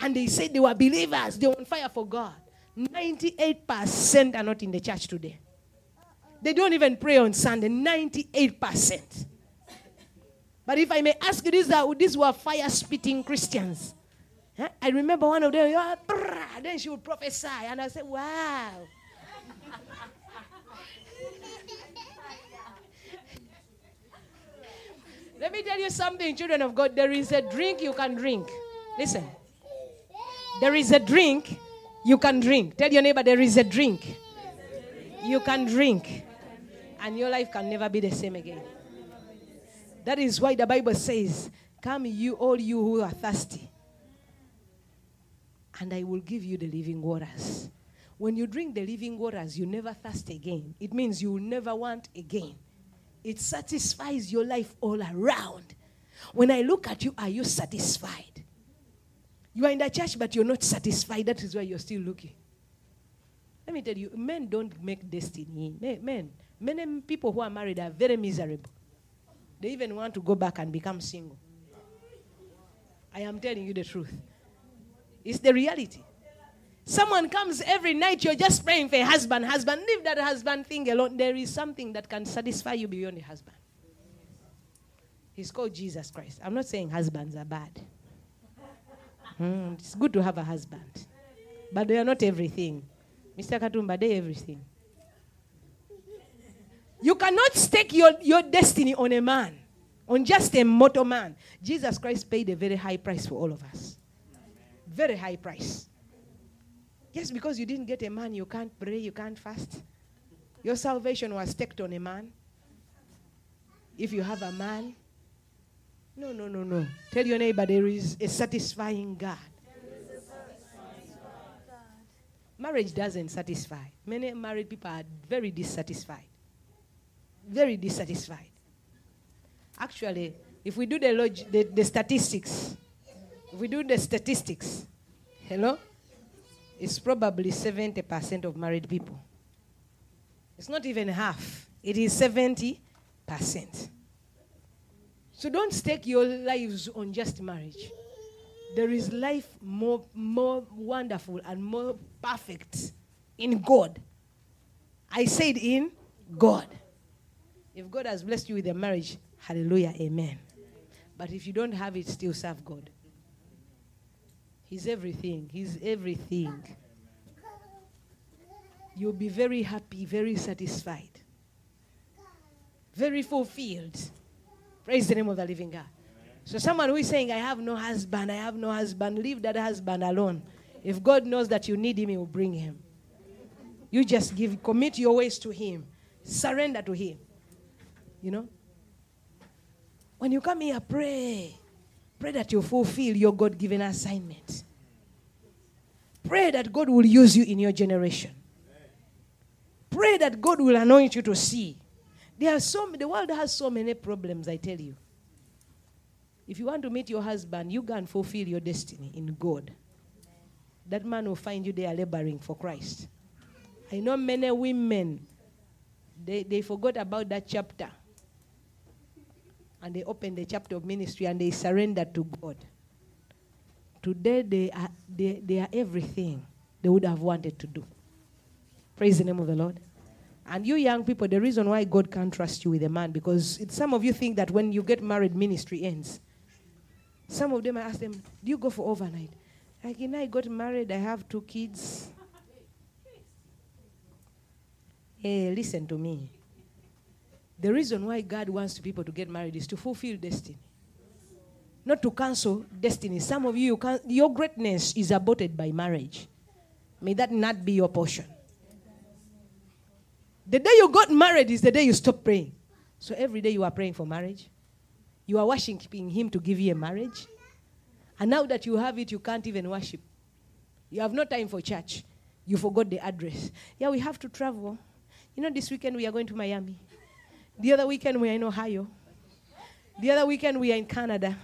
and they said they were believers, they were on fire for God. 98% are not in the church today. They don't even pray on Sunday. 98%. But if I may ask you, these, are, these were fire spitting Christians. I remember one of them, "Ah, then she would prophesy, and I said, Wow. Let me tell you something, children of God. There is a drink you can drink. Listen. There is a drink you can drink. Tell your neighbor, there is a drink you can drink, and your life can never be the same again. That is why the Bible says, Come, you, all you who are thirsty, and I will give you the living waters. When you drink the living waters, you never thirst again. It means you will never want again. It satisfies your life all around. When I look at you, are you satisfied? You are in the church, but you're not satisfied. That is why you're still looking. Let me tell you, men don't make destiny. Men, many people who are married are very miserable. They even want to go back and become single. I am telling you the truth. It's the reality. Someone comes every night, you're just praying for a husband. Husband, leave that husband thing alone. There is something that can satisfy you beyond a husband. He's called Jesus Christ. I'm not saying husbands are bad. Hmm, it's good to have a husband. But they are not everything. Mr. Katumba, they everything. You cannot stake your, your destiny on a man, on just a mortal man. Jesus Christ paid a very high price for all of us. Very high price. Just because you didn't get a man, you can't pray, you can't fast. Your salvation was staked on a man. If you have a man, no, no, no, no. Tell your neighbor there is a satisfying God. Marriage doesn't satisfy. Many married people are very dissatisfied. Very dissatisfied. Actually, if we do the, log- the, the statistics, we do the statistics, hello? It's probably 70% of married people. It's not even half, it is 70%. So don't stake your lives on just marriage. There is life more, more wonderful and more perfect in God. I said in God. If God has blessed you with a marriage, hallelujah, amen. But if you don't have it, still serve God. He's everything. He's everything. You'll be very happy, very satisfied, very fulfilled. Praise the name of the living God. So, someone who is saying, I have no husband, I have no husband, leave that husband alone. If God knows that you need him, he will bring him. You just give, commit your ways to him, surrender to him. You know? When you come here, pray. Pray that you fulfill your God given assignment. Pray that God will use you in your generation. Pray that God will anoint you to see. There are so the world has so many problems, I tell you. If you want to meet your husband, you can fulfill your destiny in God. That man will find you there laboring for Christ. I know many women, they, they forgot about that chapter. And they opened the chapter of ministry and they surrendered to God. Today they are, they, they are everything they would have wanted to do. Praise the name of the Lord. And you young people, the reason why God can't trust you with a man, because some of you think that when you get married, ministry ends. Some of them, I ask them, do you go for overnight? Like, you know, I got married, I have two kids. Hey, listen to me. The reason why God wants people to get married is to fulfill destiny, not to cancel destiny. Some of you, you can, your greatness is aborted by marriage. May that not be your portion. The day you got married is the day you stop praying. So every day you are praying for marriage. You are worshiping Him to give you a marriage. And now that you have it, you can't even worship. You have no time for church. You forgot the address. Yeah, we have to travel. You know, this weekend we are going to Miami. The other weekend we are in Ohio. The other weekend we are in Canada.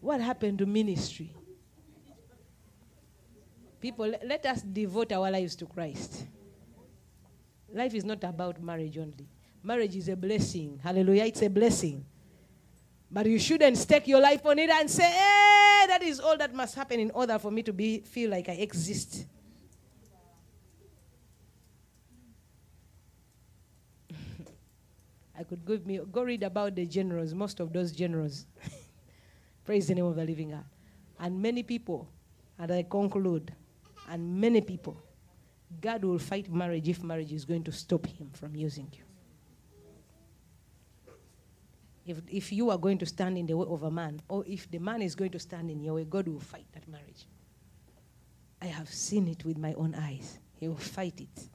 What happened to ministry? People, let us devote our lives to Christ. Life is not about marriage only. Marriage is a blessing. Hallelujah. It's a blessing. But you shouldn't stake your life on it and say, hey, that is all that must happen in order for me to be feel like I exist. I could give me go read about the generals, most of those generals. Praise the name of the living God. And many people, and I conclude, and many people, God will fight marriage if marriage is going to stop him from using you. If, if you are going to stand in the way of a man, or if the man is going to stand in your way, God will fight that marriage. I have seen it with my own eyes. He will fight it.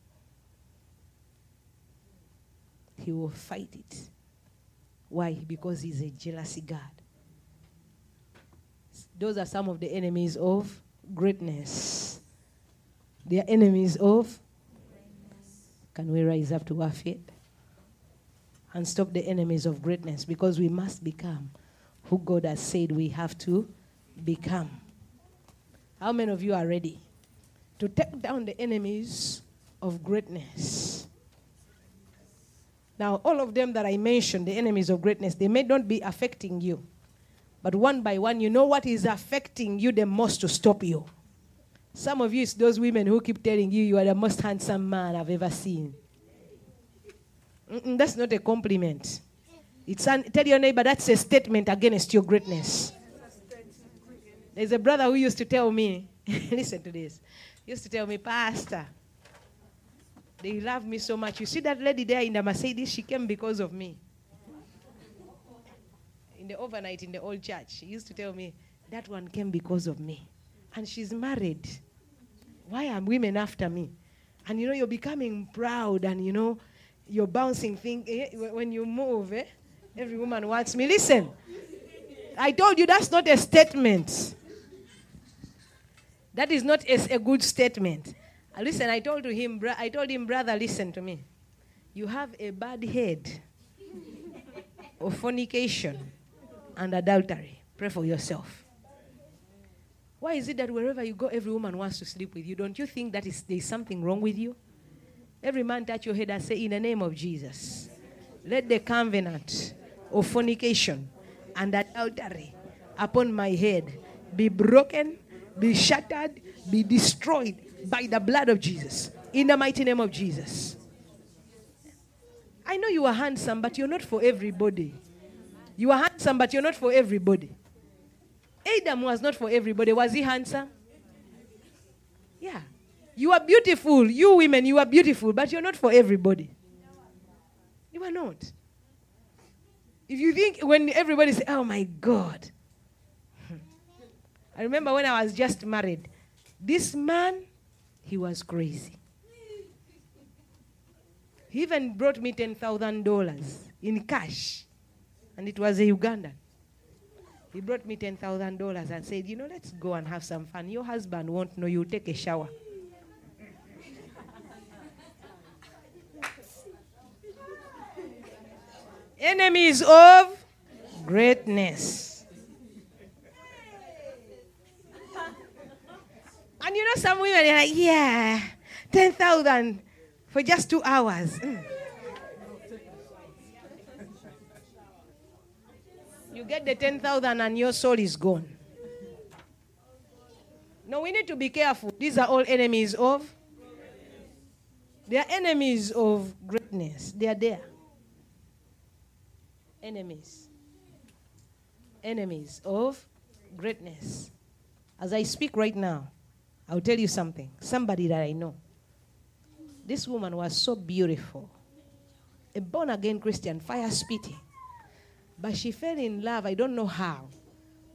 He will fight it. Why? Because he's a jealousy God. Those are some of the enemies of greatness. They are enemies of. Greatness. Can we rise up to our feet? and stop the enemies of greatness because we must become who God has said we have to become. How many of you are ready to take down the enemies of greatness? Now, all of them that I mentioned, the enemies of greatness, they may not be affecting you. But one by one, you know what is affecting you the most to stop you. Some of you, it's those women who keep telling you you are the most handsome man I've ever seen. Mm-mm, that's not a compliment. It's an, tell your neighbor that's a statement against your greatness. There's a brother who used to tell me, listen to this. Used to tell me, Pastor, they love me so much. You see that lady there in the Mercedes? She came because of me. In the overnight in the old church, she used to tell me, that one came because of me. And she's married. Why are women after me? And you know, you're becoming proud and you know, you're bouncing thing eh, when you move. Eh? Every woman wants me. Listen, I told you that's not a statement. That is not a, a good statement. Listen, I told to him, I told him, brother, listen to me. You have a bad head of fornication and adultery. Pray for yourself. Why is it that wherever you go, every woman wants to sleep with you? Don't you think that is, there's something wrong with you? Every man touch your head and say, In the name of Jesus, let the covenant of fornication and adultery upon my head be broken, be shattered, be destroyed by the blood of Jesus. In the mighty name of Jesus. I know you are handsome, but you're not for everybody. You are handsome, but you're not for everybody. Adam was not for everybody. Was he handsome? Yeah. You are beautiful. You women, you are beautiful, but you're not for everybody. You are not. If you think when everybody say, "Oh my God," I remember when I was just married. This man, he was crazy. He even brought me ten thousand dollars in cash, and it was a Ugandan. He brought me ten thousand dollars and said, "You know, let's go and have some fun. Your husband won't know. You take a shower." enemies of greatness. And you know, some women are like, yeah, 10,000 for just two hours. Mm. You get the 10,000 and your soul is gone. No, we need to be careful. These are all enemies of. They are enemies of greatness. They are there enemies. Enemies of greatness. As I speak right now, I'll tell you something. Somebody that I know. This woman was so beautiful. A born again Christian, fire spitting. But she fell in love, I don't know how,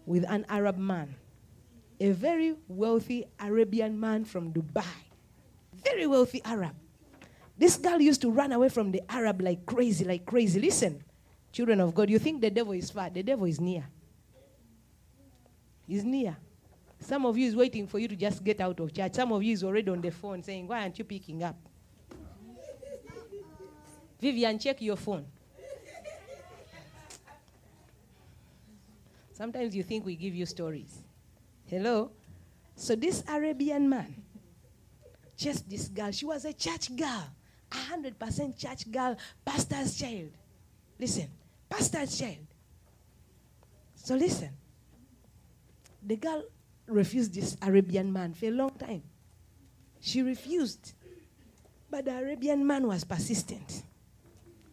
with an Arab man. A very wealthy Arabian man from Dubai. Very wealthy Arab. This girl used to run away from the Arab like crazy, like crazy. Listen, Children of God, you think the devil is far. The devil is near. He's near. Some of you is waiting for you to just get out of church. Some of you is already on the phone saying, Why aren't you picking up? Vivian, check your phone. Sometimes you think we give you stories. Hello? So this Arabian man, just this girl, she was a church girl, a hundred percent church girl, pastor's child. Listen, pastor's child. So listen. The girl refused this Arabian man for a long time. She refused. But the Arabian man was persistent.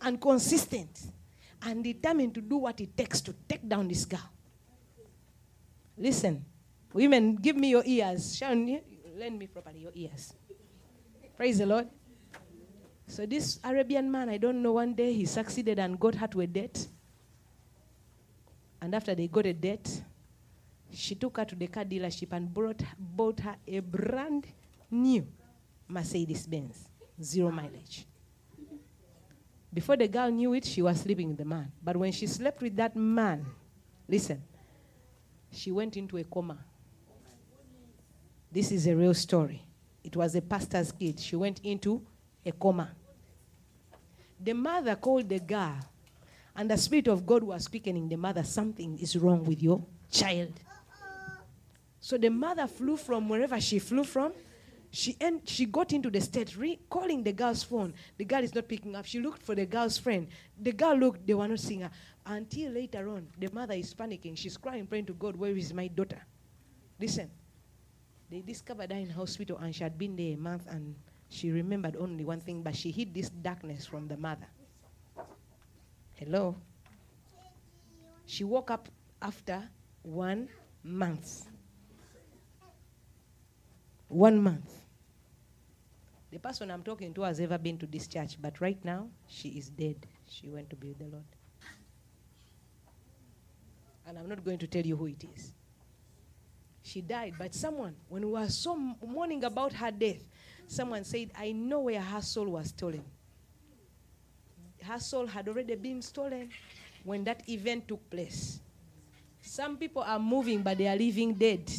and consistent and determined to do what it takes to take down this girl. Listen, women, give me your ears. Sharon, lend me properly your ears. Praise the Lord. So, this Arabian man, I don't know, one day he succeeded and got her to a date. And after they got a date, she took her to the car dealership and brought, bought her a brand new Mercedes Benz, zero mileage. Before the girl knew it, she was sleeping with the man. But when she slept with that man, listen, she went into a coma. This is a real story. It was a pastor's kid. She went into a coma. The mother called the girl, and the Spirit of God was quickening the mother, something is wrong with your child. So the mother flew from wherever she flew from. She, en- she got into the state, re- calling the girl's phone. The girl is not picking up. She looked for the girl's friend. The girl looked, they were not seeing her. Until later on, the mother is panicking. She's crying, praying to God, Where is my daughter? Listen, they discovered her in hospital and she had been there a month and she remembered only one thing, but she hid this darkness from the mother. Hello? She woke up after one month. One month. The person I'm talking to has ever been to this church, but right now she is dead. She went to be with the Lord. And I'm not going to tell you who it is. She died, but someone, when we were so mourning about her death, someone said, I know where her soul was stolen. Her soul had already been stolen when that event took place. Some people are moving, but they are living dead.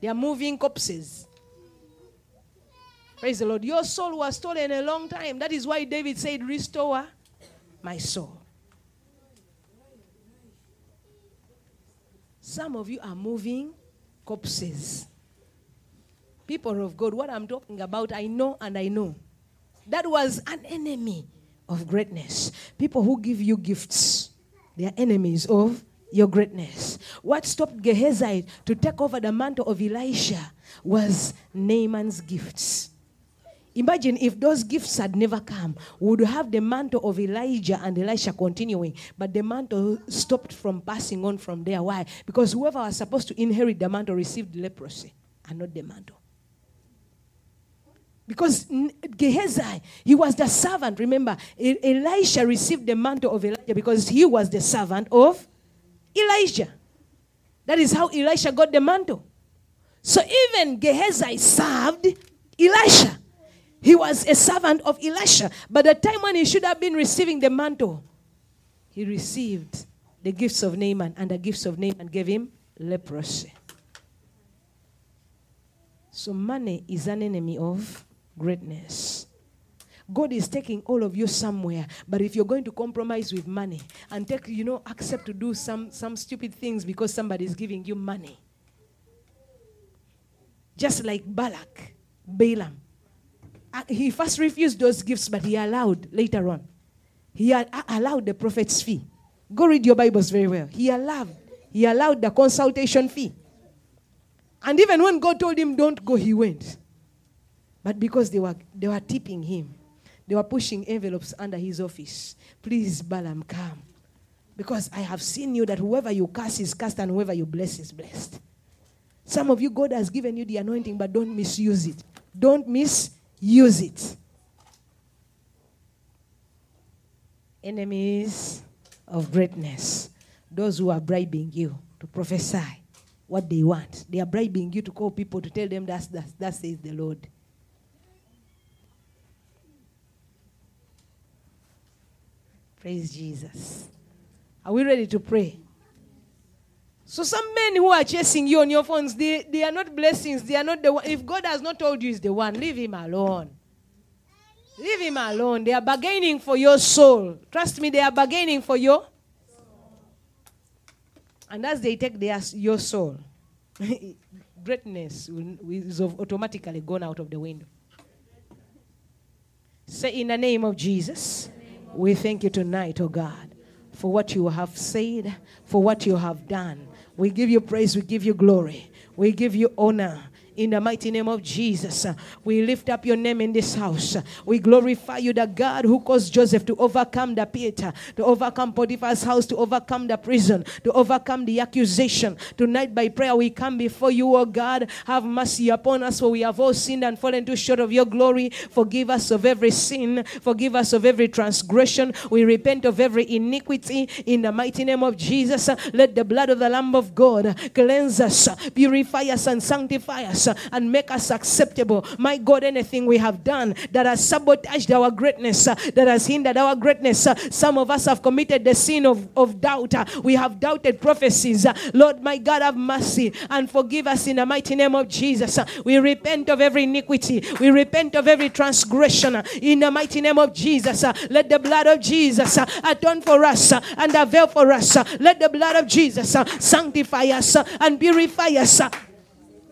They are moving corpses. Praise the Lord. Your soul was stolen a long time. That is why David said, Restore my soul. Some of you are moving corpses. People of God, what I'm talking about, I know and I know. That was an enemy of greatness. People who give you gifts, they are enemies of your greatness. What stopped Gehazi to take over the mantle of Elisha was Naaman's gifts. Imagine if those gifts had never come, we would have the mantle of Elijah and Elisha continuing, but the mantle stopped from passing on from there. Why? Because whoever was supposed to inherit the mantle received leprosy and not the mantle. Because Gehazi, he was the servant. Remember, Elisha received the mantle of Elijah because he was the servant of Elijah. That is how Elisha got the mantle. So even Gehazi served Elisha. He was a servant of Elisha. But the time when he should have been receiving the mantle, he received the gifts of Naaman, and the gifts of Naaman gave him leprosy. So money is an enemy of greatness. God is taking all of you somewhere, but if you're going to compromise with money and take, you know, accept to do some, some stupid things because somebody is giving you money, just like Balak, Balaam, he first refused those gifts, but he allowed later on. He uh, allowed the prophet's fee. Go read your Bibles very well. He allowed. He allowed the consultation fee. And even when God told him, don't go, he went. But because they were, they were tipping him, they were pushing envelopes under his office. Please, Balaam, come. Because I have seen you that whoever you curse is cursed and whoever you bless is blessed. Some of you, God has given you the anointing, but don't misuse it. Don't miss use it. Enemies of greatness, those who are bribing you to prophesy what they want. They are bribing you to call people to tell them that's, that's, that says the Lord. Praise Jesus. Are we ready to pray? So some men who are chasing you on your phones, they, they are not blessings. They are not the one. If God has not told you is the one, leave him alone. Leave him alone. They are bargaining for your soul. Trust me, they are bargaining for your and as they take their, your soul, greatness is automatically gone out of the window. Say, in the name of Jesus, we thank you tonight, oh God, for what you have said, for what you have done. We give you praise, we give you glory, we give you honor In the mighty name of Jesus, we lift up your name in this house. We glorify you, the God who caused Joseph to overcome the uh, to overcome Potiphar's house, to overcome the prison, to overcome the accusation. Tonight, by prayer, we come before you, O God. Have mercy upon us, for we have all sinned and fallen too short of your glory. Forgive us of every sin, forgive us of every transgression. We repent of every iniquity in the mighty name of Jesus. Let the blood of the Lamb of God cleanse us, purify us, and sanctify us, uh, and make us acceptable. My God, anything we have done that has sabotaged our greatness, uh, that has hindered our greatness. uh, Some of us have committed the sin of, of doubt. uh, We have doubted prophecies. Uh, Lord, my God, have mercy and forgive us in the mighty name of Jesus. Uh, we repent of every iniquity. We repent of every transgression uh, in the mighty name of Jesus. Let the blood of Jesus atone for us and avail for us. Let the blood of Jesus sanctify us and purify us.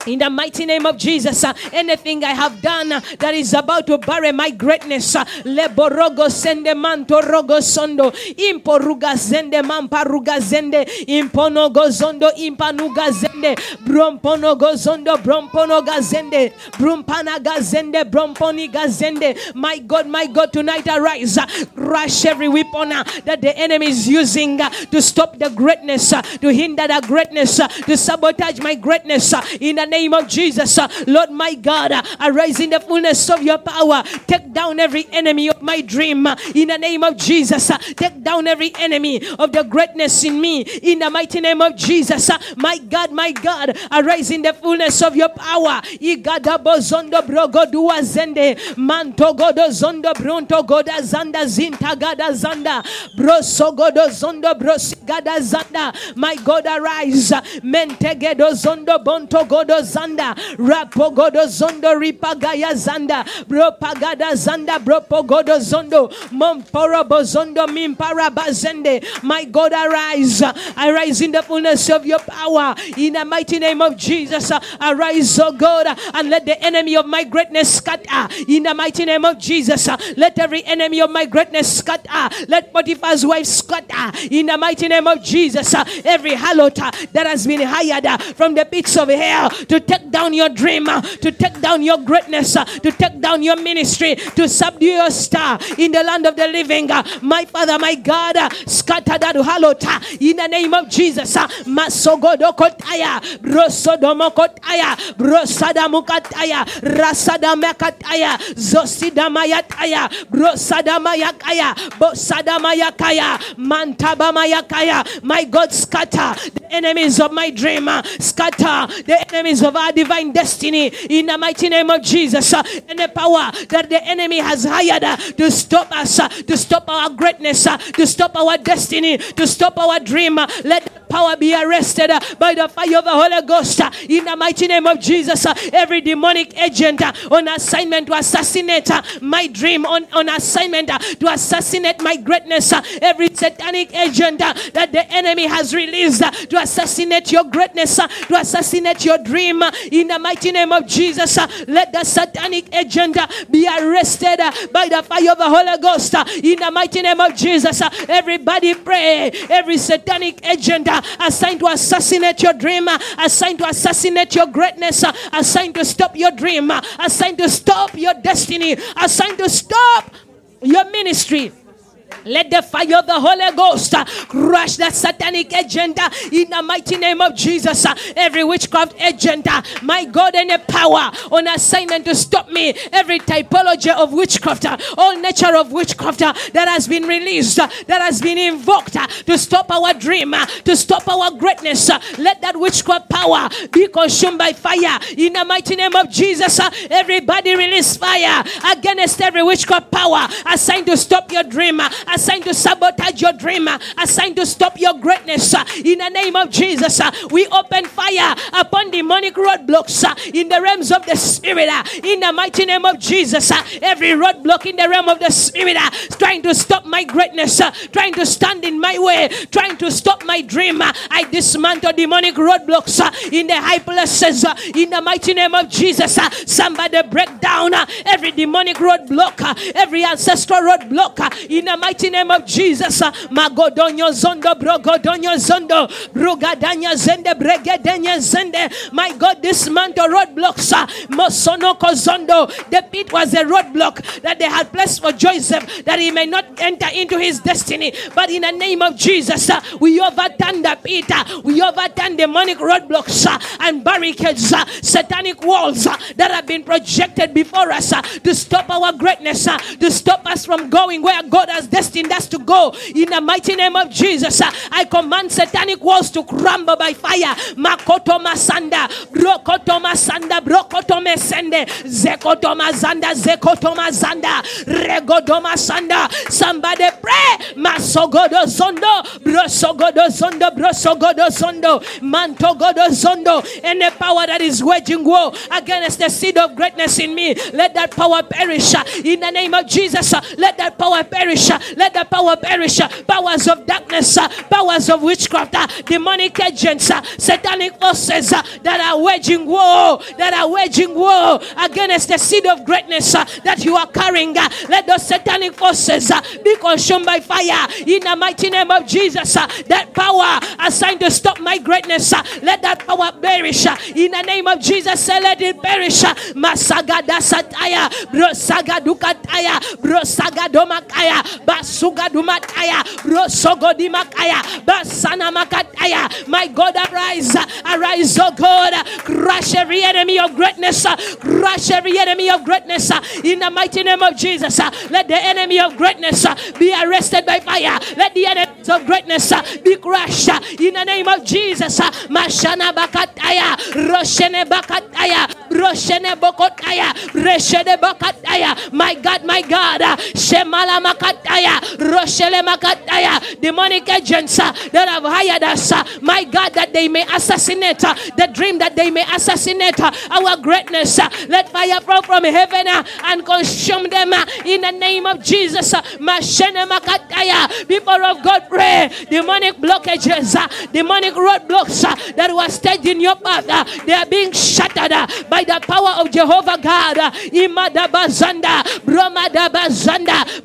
In the mighty name of Jesus, uh, anything I have done uh, that is about to bury my greatness, uh, leborogo sende manto rogo sondo, imporuga zende mamparuga zende, impono gozondo impanuga zende, brompono gozondo brompono gazende, brumpana gazende, bromponi gazende. My God, my God, tonight arise, uh, crush every weapon uh, that the enemy is using uh, to stop the greatness, to hinder the greatness, to sabotage my greatness. in the name of Jesus, uh, Lord my God, uh, arise in the fullness of your power. Take down every enemy of my dream uh, in the name of Jesus. Take down every enemy of the greatness in me in the mighty name of Jesus. My God, my God, arise in the fullness of your power. Igada Igadabo zondo brogodua zende mantogodo zondo bronto goda zanda zinta gada zanda brosogodo zondo brosigada zanda. My God, arise. Mentegedo zondo bonto godo zanda rapogodo zondo ripagaya zanda propagada zanda bropogodo zondo momporobo zondo mimpara bazende my God arise arise in the fullness of your power. In the mighty name of Jesus arise oh God and let the enemy of my greatness scatter. In the mighty name of Jesus let every enemy of my greatness scatter. Let Potiphar's wife scatter. In the mighty name of Jesus every harlot that has been hired from the pits of hell to take down your dream, uh, to take down your greatness, uh, to take down your ministry, to subdue your star in the land of the living. uh, My Father, my God, scatter that harlot uh, in the name of Jesus. Masogodokotaya, Brosodomokotaya, Brosadamukataya, Rasadamakataya, Zosidamayataya, Brosadamayakaya, Bosadamayakaya, Mantabamayakaya. My God, scatter the enemies of my dream, scatter the enemies of our divine destiny in the mighty name of Jesus. And the power that the enemy has hired to stop us, to stop our greatness, to stop our destiny, to stop our dream. Let power be arrested uh, by the fire of the Holy Ghost uh, in the mighty name of Jesus. uh, Every demonic agent uh, on assignment to assassinate uh, my dream, on, on assignment uh, to assassinate my greatness, every satanic agent that the enemy has released to assassinate your greatness, to assassinate your dream in the mighty name of Jesus. Let the satanic agent be arrested by the fire of the Holy Ghost in the mighty name of Jesus. Everybody pray. Every satanic agent assigned to assassinate your dream, assigned to assassinate your greatness, assigned to stop your dream, assigned to stop your destiny, assigned to stop your ministry. Let the fire of the Holy Ghost uh, crush that satanic agenda in the mighty name of Jesus. uh, every witchcraft agenda, my God, any power on assignment to stop me, every typology of witchcraft, uh, all nature of witchcraft uh, that has been released, uh, that has been invoked uh, to stop our dream, to stop our greatness. let that witchcraft power be consumed by fire in the mighty name of Jesus. everybody release fire against every witchcraft power assigned to stop your dream, assigned to sabotage your dream, uh, assigned to stop your greatness. uh, In the name of Jesus, uh, we open fire upon demonic roadblocks uh, in the realms of the spirit. Uh, in the mighty name of Jesus, uh, every roadblock in the realm of the spirit trying to stop my greatness, trying to stand in my way, trying to stop my dream. I dismantle demonic roadblocks in the high places. In the mighty name of Jesus, somebody break down every demonic roadblock, every ancestral roadblock. In the mighty mighty name of Jesus. uh, Magodonyo zondo brogodonyo zondo brugadanya zende bregedenya zende. My God, this month roadblocks. uh, Mosonoko zondo. The pit was a roadblock that they had placed for Joseph that he may not enter into his destiny. But in the name of Jesus, uh, we overturn the pit. We overturn demonic roadblocks and barricades, satanic walls that have been projected before us to stop our greatness, to stop us from going where God has destined us to go. In the mighty name of Jesus, I command satanic walls to crumble by fire. Makoto masanda, brokoto masanda, brokoto mesende, zekoto mazanda, zekoto mazanda, regodo masanda. Somebody pray. Masogodo zondo, brosogodo zondo, brosogodo zondo, mantogodo zondo. Any power that is waging war against the seed of greatness in me, let that power perish in the name of Jesus. Let that power perish. Let the power perish. uh, Powers of darkness, uh, powers of witchcraft, uh, demonic agents, uh, satanic forces uh, that are waging war, that are waging war against the seed of greatness uh, that you are carrying. Let those satanic forces be consumed by fire in the mighty name of Jesus. That power assigned to stop my greatness, let that power perish in the name of Jesus. Let it perish. uh, Masagada sataya, brosaga dukataya, brosaga domakaya, basuga dumataya, brosogo dimakaya, basana makataya. My God, arise, arise, oh God, crush every enemy of greatness, crush every enemy of greatness in the mighty name of Jesus. Let the enemy of greatness be arrested by fire. Let the enemies of greatness be crushed in the name of Jesus. Mashana bakataya, roshene bakataya, roshene bokotaya, reshene bakataya. My God, my God, shemala makataya, roshele. Demonic agents uh, that have hired us, uh, my God, that they may assassinate uh, the dream that they may assassinate uh, our greatness. Uh, let fire fall from heaven uh, and consume them in the name of Jesus. People of God, pray. Demonic blockages, demonic roadblocks that were staged in your path, they are being shattered by the power of Jehovah God. Imadabazanda, Bromadabazanda,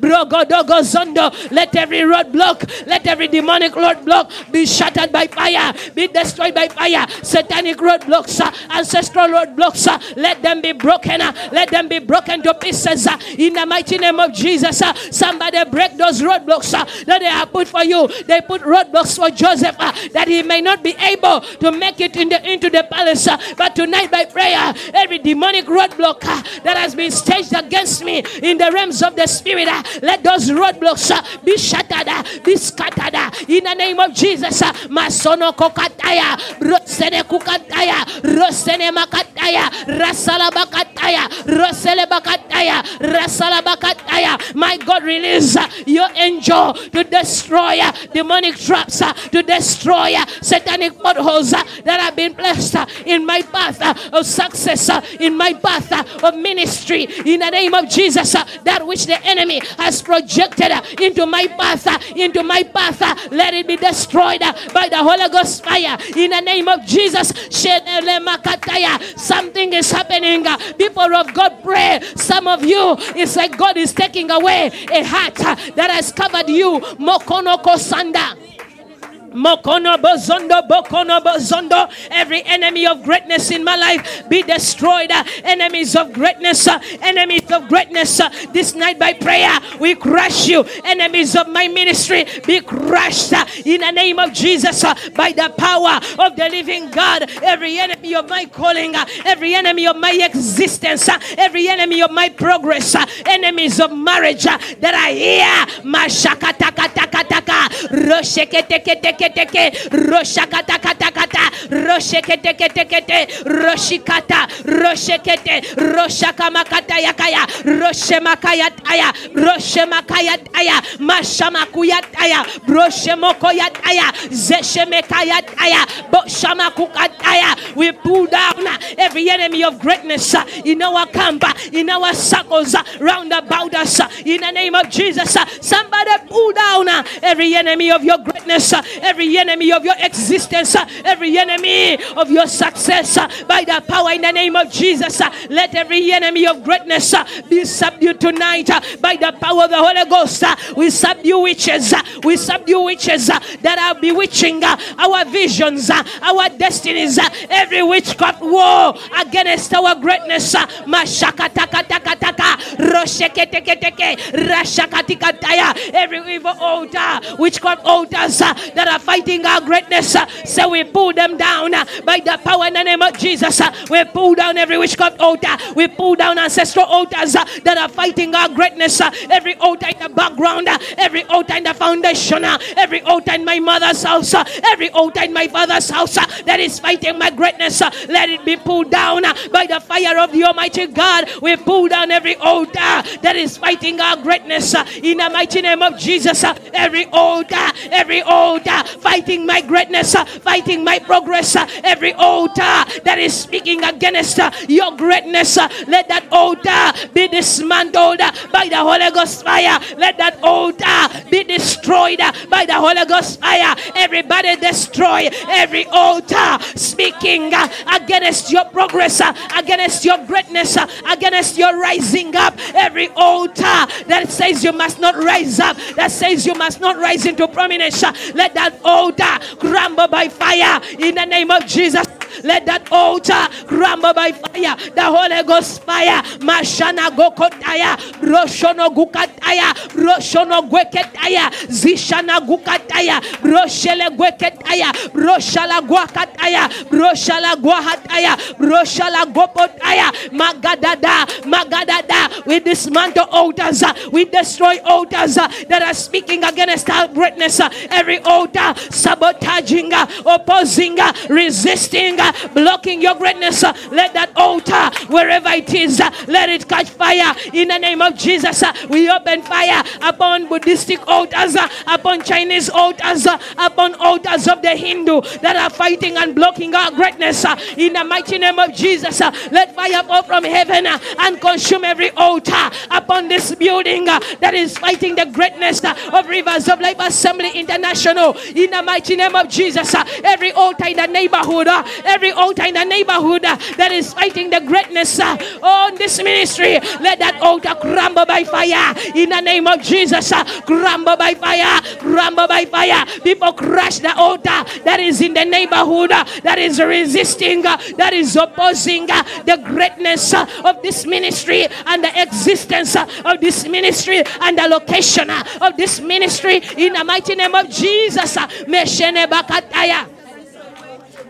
Let every roadblock, let every demonic roadblock be shattered by fire, be destroyed by fire. Satanic roadblocks, ancestral roadblocks, let them be broken. uh, Let them be broken to pieces in the mighty name of Jesus. Somebody break those roadblocks that they have put for you. They put roadblocks for Joseph uh, that he may not be able to make it in the, into the palace. But tonight, by prayer, every demonic roadblock uh, that has been staged against me in the realms of the spirit, let those roadblocks be shattered, be scattered in the name of Jesus. Masono oh, kokataya, rosene kukataya, rosene makataya, rasala bakataya, rosele bakataya, rasala bakataya. My God, release your angel to destroy demonic traps, to destroy satanic potholes that have been placed in my path of success, in my path of ministry. In the name of Jesus, that which the enemy has projected into my uh, into my uh, let it be destroyed by the Holy Ghost fire. In the name of Jesus, something is happening. People of God, pray. Some of you, it's like God is taking away a hat uh, that has covered you. Mokono kosanda. Every enemy of greatness in my life be destroyed. Enemies of greatness, enemies of greatness. this night by prayer, we crush you. Enemies of my ministry be crushed in the name of Jesus by the power of the living God. Every enemy of my calling, every enemy of my existence, every enemy of my progress, enemies of marriage that are here. Mashakatakataka, rosheketeketeke, roshakatakatakata, rosheketekete, roshikata, roshekete, roshakamakatayakaya, roshemakayataya, roshemakayataya, mashamakuyataya, broshemokoyataya, zeshemekayataya, boshamakukataya. We pull down every enemy of greatness uh, in our camp, uh, in our circles, uh, round about us. In the name of Jesus, somebody pull down every enemy of your greatness, every every enemy of your existence, uh, every enemy of your success, uh, by the power in the name of Jesus. uh, Let every enemy of greatness uh, be subdued tonight uh, by the power of the Holy Ghost. Uh, we subdue witches, we subdue witches that are bewitching our visions, our destinies, every witchcraft war against our greatness. every evil altar, witchcraft altars that are fighting our greatness. uh, So we pull them down uh, by the power in the name of Jesus. uh, We pull down every witchcraft altar. We pull down ancestral altars uh, that are fighting our greatness. Uh, every altar in the background, uh, every altar in the foundation, every altar in my mother's house, every altar in my father's house that is fighting my greatness. Let it be pulled down by the fire of the Almighty God. We pull down every altar that is fighting our greatness in the mighty name of Jesus. Every altar, every altar fighting my greatness, uh, fighting my progress, uh, every altar that is speaking against uh, your greatness, uh, let that altar be dismantled uh, by the Holy Ghost fire. Let that altar be destroyed uh, by the Holy Ghost fire. Everybody destroy every altar speaking against your progress, against your greatness, against your rising up. Every altar that says you must not rise up, that says you must not rise into prominence, let that altar crumble by fire in the name of Jesus. Let that altar crumble by fire. The Holy Ghost fire. Mashana gokotaya. Roshono gukataya. Roshono gweketaya. Zishana gukataya. Roshele gweketaya. Roshala gwakataya. Roshala gwahataya. Roshala gopotaya. Magadada. Magadada. We dismantle altars. We destroy altars that are speaking against our greatness. Every altar sabotaging, opposing, resisting, blocking your greatness. Let that altar, wherever it is, let it catch fire in the name of Jesus. We open fire upon Buddhistic altars, upon Chinese altars, upon altars of the Hindu that are fighting and blocking our greatness in the mighty name of Jesus. Let fire fall from heaven and consume every altar upon this building that is fighting the greatness of Rivers of Life Assembly International in the mighty name of Jesus. uh, Every altar in the neighborhood, uh, every altar in the neighborhood uh, that is fighting the greatness uh, on this ministry, let that altar crumble by fire in the name of Jesus. Uh, crumble by fire, crumble by fire. People crush the altar that is in the neighborhood uh, that is resisting, that is opposing the greatness of this ministry and the existence of this ministry and the location of this ministry in the mighty name of Jesus. Meshene bakataya.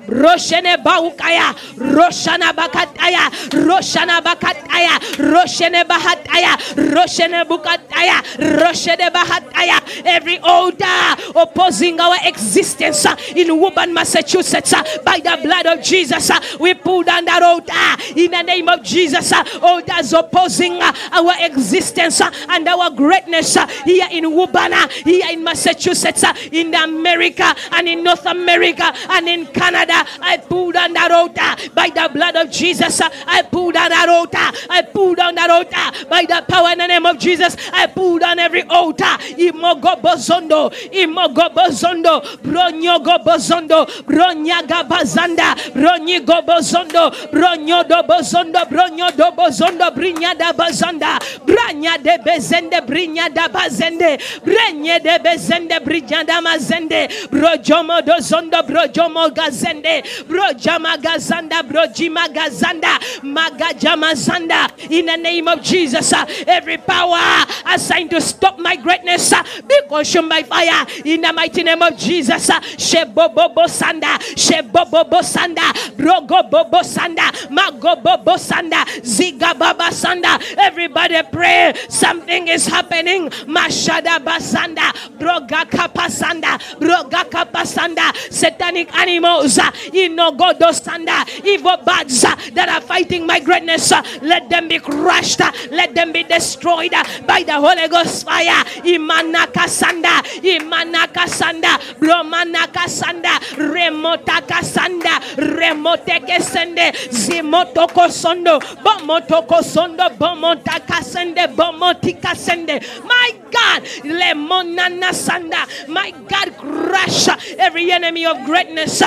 Roshene Baukaya, Roshana Bakataya, Roshana Bakataya, Roshene Bahataya, Roshene Bukataya, Roshene Bahataya. Every order opposing our existence uh, in Woburn, Massachusetts, uh, by the blood of Jesus, uh, we pull down that altar in the name of Jesus. Altars opposing our existence and our greatness here in Woburn, here in Massachusetts, in America and in North America and in Canada. I pull down that altar by the blood of Jesus. I pull down that altar. I pull down that altar by the power in the name of Jesus. I pull down every altar. Imogo bozondo, imogo bozondo, bronyogo bozondo, bronyaga bazanda, bronyigo bozondo, bronyodo bozondo, bronyodo bozondo, brinyada bazanda, branya de bezende, brinyada bazende, brenye de bezende, brinyada mazende, brojomo dozondo, brojomo gazende, brojama gazanda, brojima gazanda, magajama zanda. In the name of Jesus, uh, every power assigned to stop my greatness uh, be consumed by fire. In the mighty name of Jesus, uh, shebobobo sanda, shebobobo sanda, brogobobo sanda, magobobo sanda, zigababa sanda. Everybody pray. Something is happening. Mashada basanda, brogaka pasanda, brogaka pasanda. Satanic animals, uh, inogodo sanda, evil birds uh, that are fighting my greatness. uh, Let them be crushed. uh, Let them be destroyed by the Holy Ghost fire. Imanaka sanda, imanaka sanda, bromanaka sanda, remotaka sanda, remoteke sende, zimotoko sondo, bomotoko sondo, bomotaka sende, bomotika sende. My God, Lemonana Sanda, my God, crush every enemy of greatness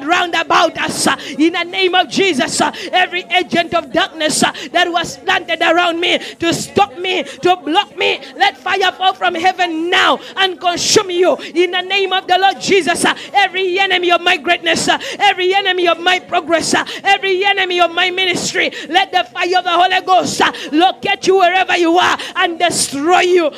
round about us uh, in the name of Jesus. Uh, every agent of darkness uh, that was planted around me to stop me, to block me, let fire fall from heaven now and consume you in the name of the Lord Jesus. Every enemy of my greatness, every enemy of my progress, every enemy of my ministry, let the fire of the Holy Ghost locate you wherever you are and destroy you.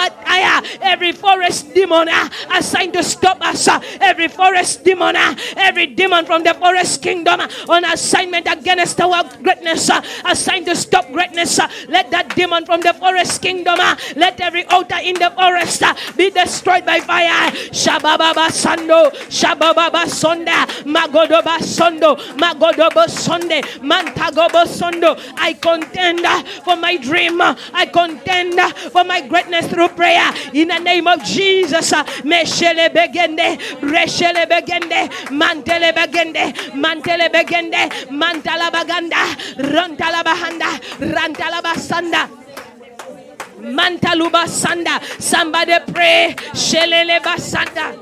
Kapataya. Every forest demon uh, assigned to stop us, uh, every forest demon, uh, every demon from the forest kingdom uh, on assignment against our greatness, uh, assigned to stop greatness. uh, let that demon from the forest kingdom, uh, let every altar in the forest uh, be destroyed by fire. Shabababa Sando, Shabababa Sonda, Magodoba Sondo, Magodobo Sonde, Mantagobo Sondo. I contend uh, for my dream. uh, I contend uh, for my greatness through prayer. In the name of Jesus, uh, Meshele Begende, Breshele Begende, Mantele Begende, Mantele Begende, Mantala Baganda, Rantala Bahanda, Rantala Basanda. Mantaluba Sanda. Somebody pray. Shelele Basanda.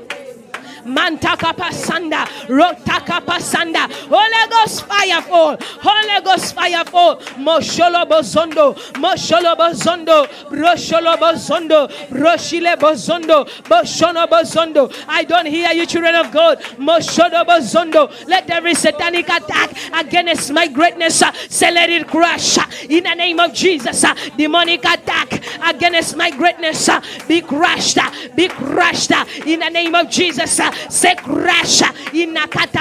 Mantaka pasanda, rotaka pasanda, Holy Ghost fire fall, Holy Ghost fire fall, Mosholo bozondo, Mosholo bozondo, Brosholo bozondo, Broshile bozondo, Boshono bozondo. I don't hear you, children of God. Moshono bozondo. Let every satanic attack against my greatness, say let it crash uh, in the name of Jesus. uh, Demonic attack against my greatness, uh, be crushed, be crushed in the name of Jesus. Uh, Say crash uh, in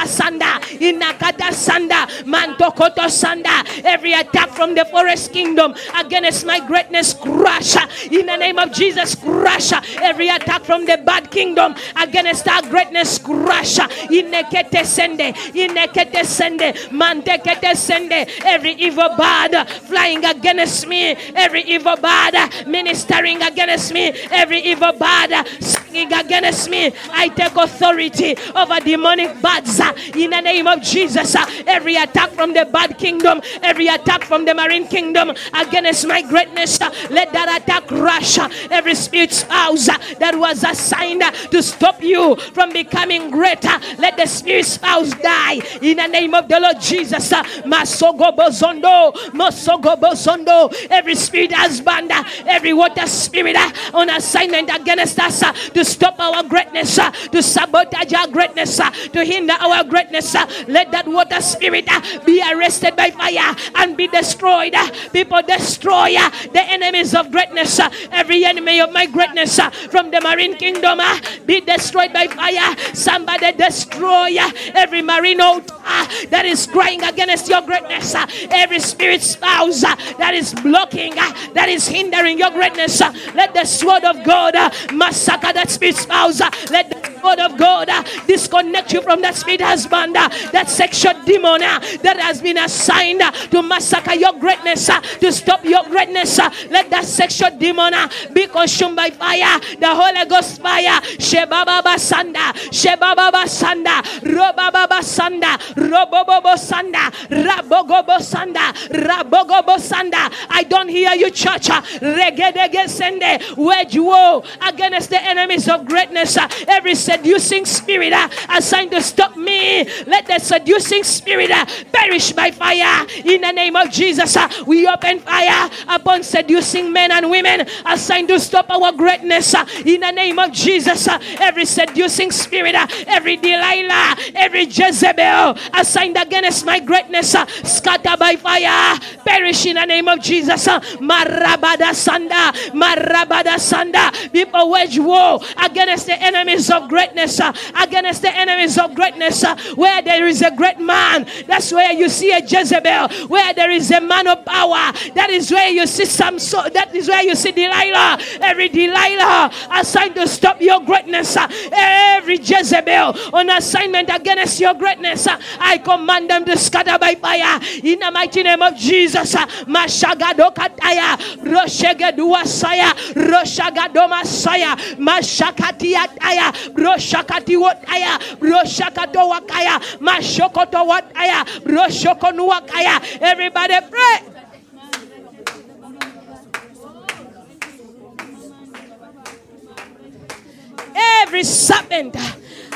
Sanda, in Nakata Sanda, Mantokoto Sanda. Every attack from the forest kingdom against my greatness, crush uh, in the name of Jesus. Crush uh, every attack from the bad kingdom against our greatness, crush uh, in Nekete Sende, in Nekete Sende, Mantekete Sende. Every evil bad flying against me, every evil bad ministering against me, every evil bad singing against me. I take authority over demonic bads uh, in the name of Jesus. uh, Every attack from the bad kingdom, every attack from the marine kingdom against my greatness, uh, let that attack rush every spirit spouse uh, that was assigned to stop you from becoming greater. Let the spirit spouse die in the name of the Lord Jesus. Masogo bozondo, Masogo bozondo, every spirit husband, every water spirit on assignment against us to stop our greatness, to sabotage our greatness, uh, to hinder our greatness. uh, Let that water spirit uh, be arrested by fire and be destroyed. Uh. People destroy uh, the enemies of greatness. Uh. Every enemy of my greatness from the marine kingdom be destroyed by fire. Somebody destroy every marine uh, that is crying against your greatness. Every spirit spouse that is blocking, that is hindering your greatness. Let the sword of God massacre that spirit spouse. Let the sword of God uh, disconnect you from that spirit husband, uh, that sexual demon uh, that has been assigned to massacre your greatness, to stop your greatness. Let that sexual demon be consumed by fire. The Holy Ghost fire. Shebaba Sanda, Shebaba Sanda, Robaba Sanda, Sanda, Rabogobo Sanda, Rabogobo. I don't hear you, church. Regedege Sende, wage war against the enemies of greatness. Every seducing spirit uh, assigned to stop me, let the seducing spirit uh, perish by fire. In the name of Jesus, uh, we open fire upon seducing men and women assigned to stop our greatness. uh, In the name of Jesus, uh, every seducing spirit, uh, every Delilah, every Jezebel assigned against my greatness, uh, scatter by fire, perish in the name of Jesus. uh, Marabada Sanda, Marabada Sanda. People wage war against the enemies of greatness, uh, against the enemies of greatness. uh, Where there is a great man, that's where you see a Jezebel. Where there is a man of power, that is where you see some. So that is where you see Delilah. Every Delilah assigned to stop your greatness. uh, Every Jezebel on assignment against your greatness. I command them to scatter by fire in the mighty name of Jesus. Mashagadokataya, Roshegeduasaya, Roshagadomasaya, Mashakatiataya, Roshakatiwotaya. Wakaya, broshakato wakaya, mashokoto wakaya, broshokonu wakaya. Everybody pray. Every serpent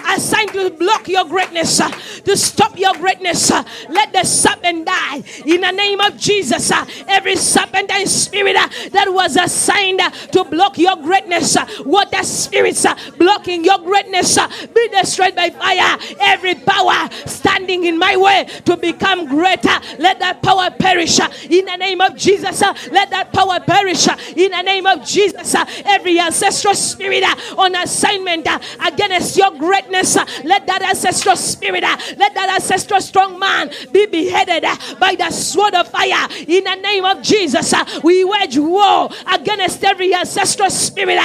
assigned to block your greatness, uh, to stop your greatness. uh, Let the serpent die in the name of Jesus. uh, Every serpent and spirit uh, that was assigned uh, to block your greatness, uh, water spirits uh, blocking your greatness, be destroyed by fire. Every power standing in my way to become greater, let that power perish in the name of Jesus. Let that power perish in the name of Jesus. Every ancestral spirit on assignment against your greatness, uh, let that ancestral spirit, let that ancestral strong man be beheaded by the sword of fire in the name of Jesus. We wage war against every ancestral spirit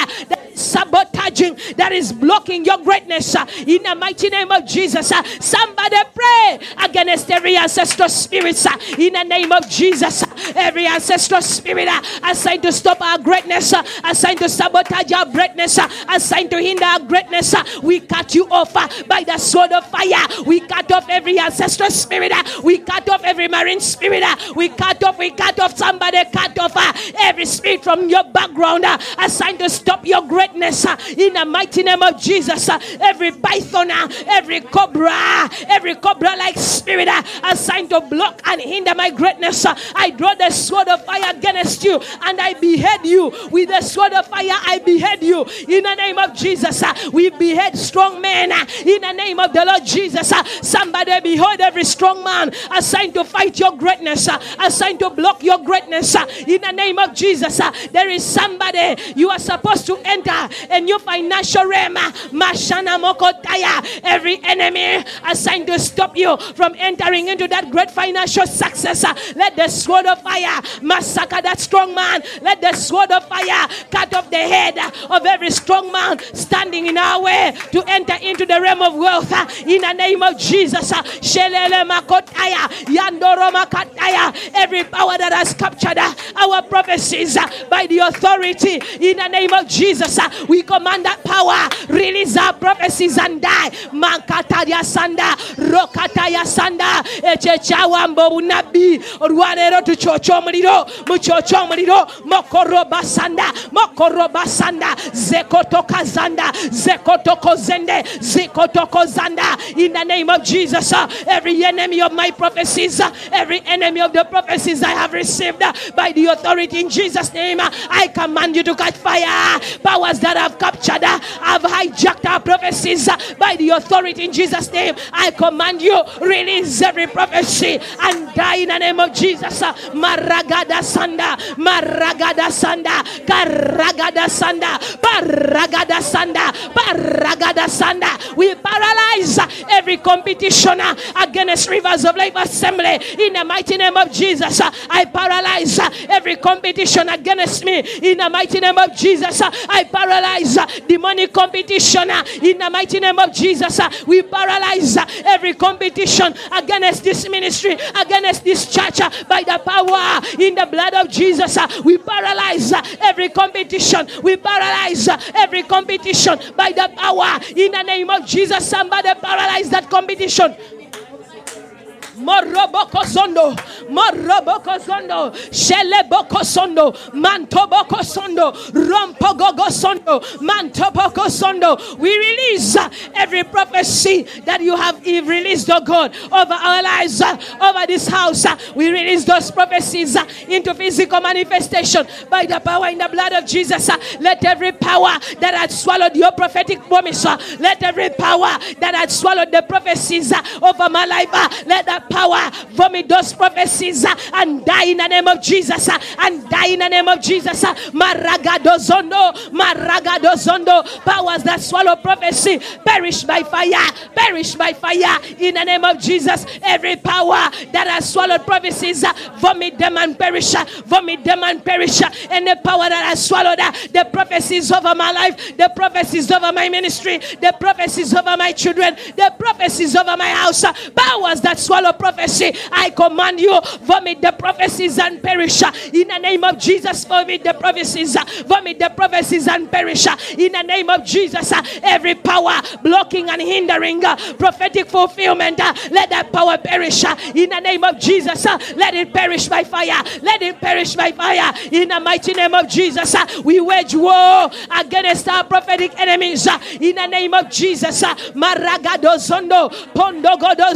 sabotaging, that is blocking your greatness uh, in the mighty name of Jesus. uh, Somebody pray against every ancestral spirit uh, in the name of Jesus. Uh, every ancestral spirit uh, assigned to stop our greatness, uh, assigned to sabotage our greatness, assigned to hinder our greatness, we cut you off by the sword of fire. We cut off every ancestral spirit. We cut off every marine spirit. We cut off, we cut off somebody, cut off every spirit from your background assigned to stop your greatness uh, in the mighty name of Jesus. uh, Every python, uh, every cobra, uh, every cobra like spirit uh, assigned to block and hinder my greatness. Uh, I draw the sword of fire against you and I behead you with the sword of fire. I behead you in the name of Jesus. We behead strong men in the name of the Lord Jesus. Somebody behold every strong man assigned to fight your greatness, assigned to block your greatness in the name of Jesus. There is somebody you are supposed to enter a new financial realm. uh, ah, Mashana Mokotaya. Every enemy assigned to stop you from entering into that great financial success. uh, Let the sword of fire massacre that strong man. Let the sword of fire cut off the head ah, of every strong man standing in our way to enter into the realm of wealth in the name of Jesus. Shelele Makotaya, Yandoro Makataya. Every power that has captured our prophecies by the authority in the name of Jesus, we command that power. Release our prophecies and die. Mankataya Sanda, Rokataya Sanda, Echechawa Mbobunabi, Rwanero to Chocho Muliro, Muchocho Muliro, Mokoroba Sanda, Mokoroba Sanda, Zekotoka Zanda, Zekotoko Zende, Zekotoko Zanda, in the name of Jesus, uh, every enemy of my prophecies, uh, every enemy of the prophecies I have received uh, by the authority in Jesus' name, I command you to catch fire. Powers that have captured, uh, have hijacked our prophecies uh, by the authority in Jesus' name. I command you, release every prophecy and die in the name of Jesus. uh, Maragada Sanda, Maragada Sanda, Karagada Sanda, Paragada Sanda, Paragada Sanda. We paralyze every competition against Rivers of Life Assembly in the mighty name of Jesus. I paralyze every competition against me in the mighty name of Jesus. I paralyze uh, demonic competition in the mighty name of Jesus. We paralyze every competition against this ministry, against this church by the power in the blood of Jesus. We paralyze every competition. We paralyze every competition by the power in the name of Jesus. Somebody paralyze that competition. Moroboko zondo, moroboko zondo, sheleboko sondo, mantoboko sondo, rompogogo sondo, mantoboko sondo. We release every prophecy that you have released, oh God, over our lives, over this house. We release those prophecies into physical manifestation by the power in the blood of Jesus. Let every power that had swallowed your prophetic promise, let every power that had swallowed the prophecies over my life, let that power vomit those prophecies uh, and die in the name of Jesus. uh, And die in the name of Jesus. uh, Maragado zondo, maragado zondo. Powers that swallow prophecy perish by fire, perish by fire in the name of Jesus. Every power that has swallowed prophecies, vomit them and perish, vomit them and perish. uh, And the power that has swallowed uh, the prophecies over my life, the prophecies over my ministry, the prophecies over my children, the prophecies over my house, powers that swallow prophecy, I command you, vomit the prophecies and perish. In the name of Jesus, vomit the prophecies, vomit the prophecies and perish. In the name of Jesus, every power blocking and hindering prophetic fulfillment, let that power perish. In the name of Jesus, let it perish by fire. Let it perish by fire. In the mighty name of Jesus, we wage war against our prophetic enemies. In the name of Jesus, Maragado Zondo, Pondogodo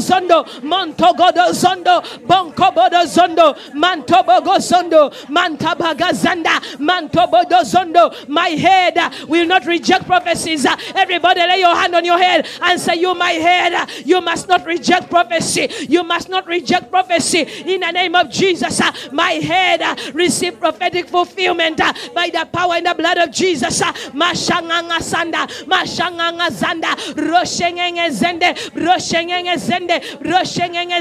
Montogodo Zondo, Bonkobodo Zondo, Mantobogo Zondo, Mantabaga Zanda, Mantobodo Zondo. My head will not reject prophecies. Everybody lay your hand on your head and say, You, my head, you must not reject prophecy. You must not reject prophecy. In the name of Jesus, my head receive prophetic fulfillment by the power and the blood of Jesus. Mashanganga Sanda, Mashanganga Zanda, Roshengenge Zende, Roshengenge Zende, Roshengenge.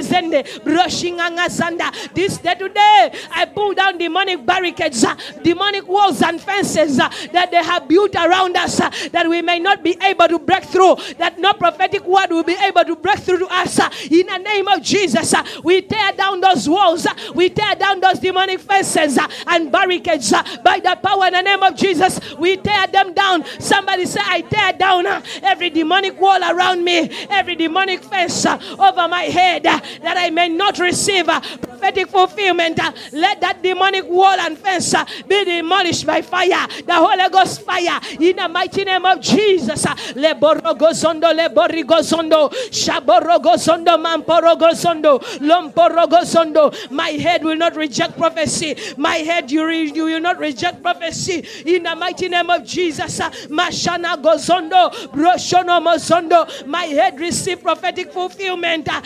This day today, I pull down demonic barricades, uh, demonic walls and fences uh, that they have built around us uh, that we may not be able to break through, that no prophetic word will be able to break through to us. Uh, in the name of Jesus, uh, we tear down those walls, uh, we tear down those demonic fences and barricades by the power in the name of Jesus. We tear them down. Somebody say, I tear down every demonic wall around me, every demonic fence over my head that I may not receive uh, prophetic fulfillment. uh, Let that demonic wall and fence uh, be demolished by fire, the Holy Ghost fire, in the mighty name of Jesus. Leborogozondo, leborigozondo, shaborogozondo, mamporogozondo, lomporogozondo. My head will not reject prophecy. My head, you, re- you will not reject prophecy. In the mighty name of Jesus. Mashana gozondo, broshono mozondo. My head receive prophetic fulfillment. uh,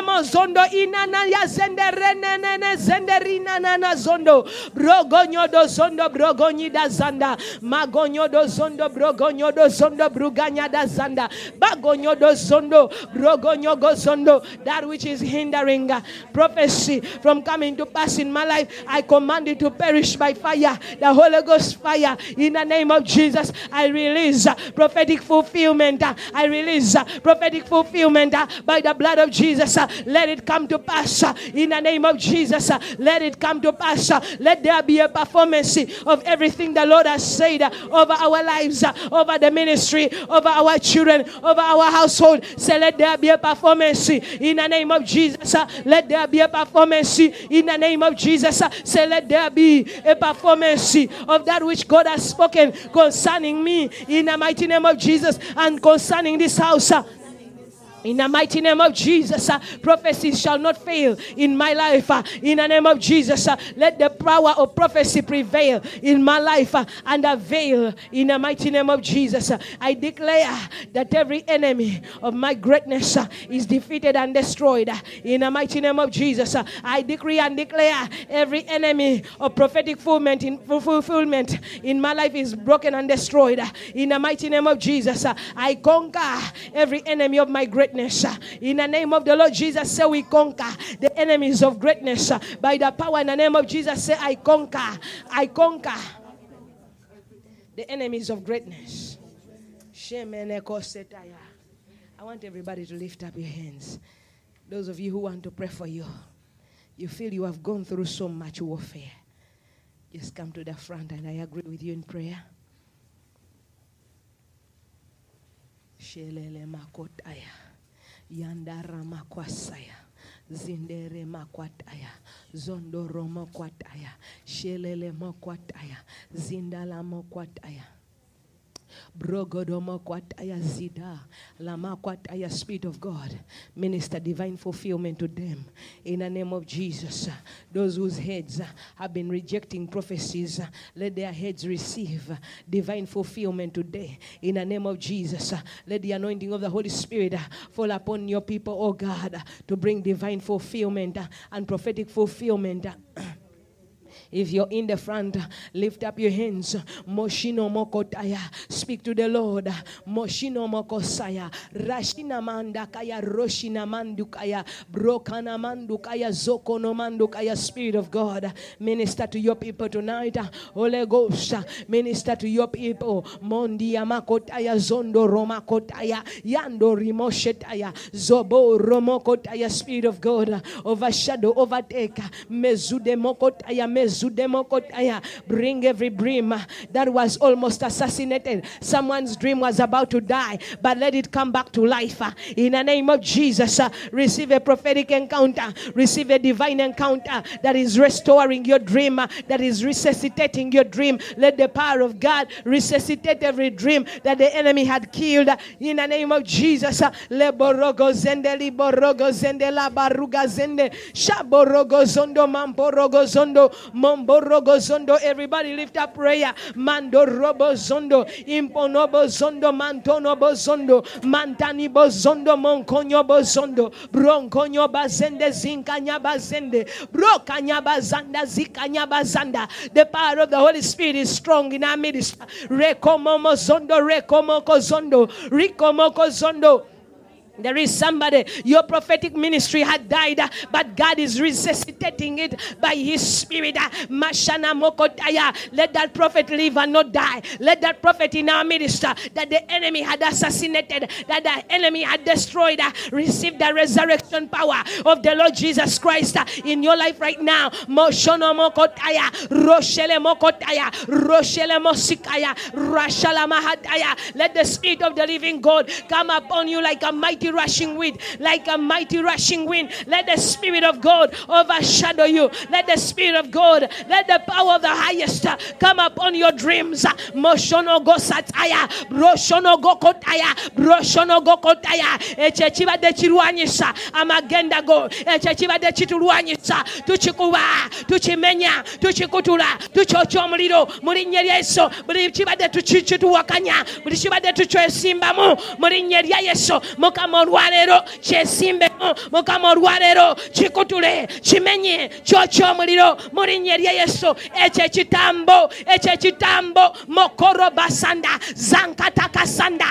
Inene mozondo, inana ya zende renene zende rinana zondo. Brogonyo do zondo, brogonyi da zanda. Magonyo do zondo, brogonyo do zondo, bruganya da zanda. Bagonyo do zondo, brogonyo go zondo. That which is hindering uh, prophecy from coming to pass in my life, I command it to perish by fire. The Holy Ghost fire. In the name of Jesus, I release uh, prophetic fulfillment. uh, I release prophetic fulfillment by the blood of Jesus. Let it come to pass in the name of Jesus. Let it come to pass. Let there be a performance of everything the Lord has said over our lives, over the ministry, over our children, over our household. Say, let there be a performance in the name of Jesus. Let there be a performance in the name of Jesus. Say, let there be a performance of that which God has spoken concerning me in the mighty name of Jesus and concerning this house. In the mighty name of Jesus, uh, prophecies shall not fail in my life. uh, in the name of Jesus, uh, let the power of prophecy prevail in my life uh, and avail in the mighty name of Jesus. Uh, I declare that every enemy of my greatness uh, is defeated and destroyed uh, in the mighty name of Jesus. I decree and declare every enemy of prophetic fulfillment in, fulfillment in my life is broken and destroyed in the mighty name of Jesus. I conquer every enemy of my greatness uh, in the name of the Lord Jesus. Say we conquer the enemies of greatness by the power in the name of Jesus. Say I conquer, I conquer the enemies of greatness. I want everybody to lift up your hands. Those of you who want to pray for you, you feel you have gone through so much warfare. Just come to the front and I agree with you in prayer. Shelele makotaya. Yandara makwasaya. Zindere makwataya. Zondoro makwataya. Shelele makwataya. Zindala makwataya. Spirit of God. Minister divine fulfillment to them. In the name of Jesus. Those whose heads have been rejecting prophecies, let their heads receive divine fulfillment today. In the name of Jesus. Let the anointing of the Holy Spirit fall upon your people, oh God, to bring divine fulfillment and prophetic fulfillment. If you're in the front, lift up your hands. Moshino mokotaya. Speak to the Lord. Moshino mokosaya. Rashina mandakaya. Roshina mandukaya. Brokana mandukaya. Zokono mandukaya. Spirit of God. Minister to your people tonight. Holy Ghost. Minister to your people. Mondia makotaya. Zondo romakotaya. Yando rimoshetaya. Zobo romokotaya. Spirit of God. Overshadow, overtake. Mezude mokotaya. Mezude. Bring every dream that was almost assassinated. Someone's dream was about to die, but let it come back to life. In the name of Jesus, receive a prophetic encounter, receive a divine encounter that is restoring your dream, that is resuscitating your dream. Let the power of God resuscitate every dream that the enemy had killed. In the name of Jesus, leborogo zende liborogo zende la baruga zende shaborogo zondo zondo momborogo zondo. Everybody lift up prayer. Mando robo zondo imponobo zondo mantono bozondo mantani bozondo monkonyo bozondo bronkonyo bazende zinkanya bazende brokanya bazanda zikanya bazanda. The power of the Holy Spirit is strong in our midst. Rekomomo zondo rekomoko zondo rikomoko zondo. There is somebody, your prophetic ministry had died, but God is resuscitating it by His Spirit. Mashana Mokotaya. Let that prophet live and not die. Let that prophet in our minister that the enemy had assassinated, that the enemy had destroyed, receive the resurrection power of the Lord Jesus Christ in your life right now. Moshono Mokotaya, Roshele Mokotaya, Roshele Mosikaya, Rashala Mahataya. Let the Spirit of the living God come upon you like a mighty rushing wind, like a mighty rushing wind. Let the Spirit of God overshadow you. Let the Spirit of God, let the power of the highest come upon your dreams. Moshono go sataya, broshono go kotaya, broshono go kotaya. Ekyo ekibadde kirwanyisa amagenda go, ekyo ekibadde kitulwanyisa, tukikuba, tukimenya, tukikutula, tukyokya omuliro mu linnya lya Yesu. Buli kibadde tuki- kituwakanya, buli kibadde tukyesimbamu mu linnya lya Yesu. Mukama olwaleero kyesimbemu, Mukama olwaleero kikutule, kimenye, kyokya omuliro mu linnya lya Yesu. Ekyo ekitambo, ekyo ekitambo, mokoro basanda, zankatakasanda,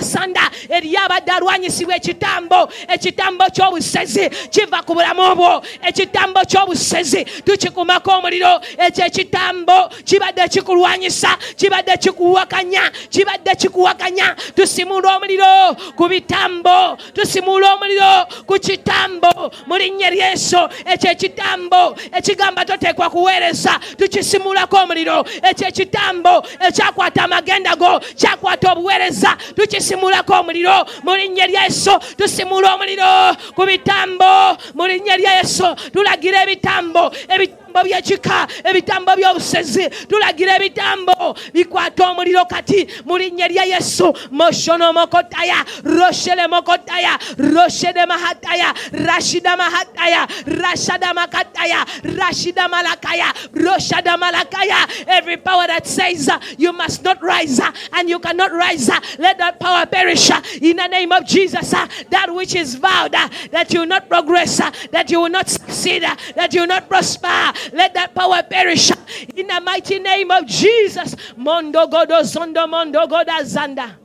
mankatakasanda, eri abadde alwanyisibwa ekitambo, ekitambo ky'obusezi kiva ku bulamu bwo, ekitambo ky'obusezi tukikumako omuliro, ekyo ekitambo kibadde kikulwanyisa, kibadde kikuwakanya, kibadde kikuwakanya, tusimula omuliro ku bitambo, tusimula omuliro ku kitambo. Mu linnya lya Yesu, ekyo ekitambo ekigamba toteekwa kuweereza, tukisimulako omuliro, ekyo ekitambo ekyakwata amagenda go, kyakwata obuweereza, tukisimulako omuliro mu linnya lya Yesu, tusimula omuliro ku bitambo mu linnya lya Yesu, tulagira ebitambo ebitambo byekika ebitambo by'obusezi tulagira ebitambo. Bikwata omuliro kati mu linnya lya yesu. Moshono mokotaya roshele mokotaya roshede mahataya rashida mahataya rashada makataya rashida malakaya roshada malakaya. Every power that says uh, you must not rise uh, and you cannot rise uh, let that power perish in the name of jesus. That which is vowed that you will not progress that you will not succeed that you will not prosper let that power perish. In the mighty name of jesus. Mondo godo zondo mondo goda zanda.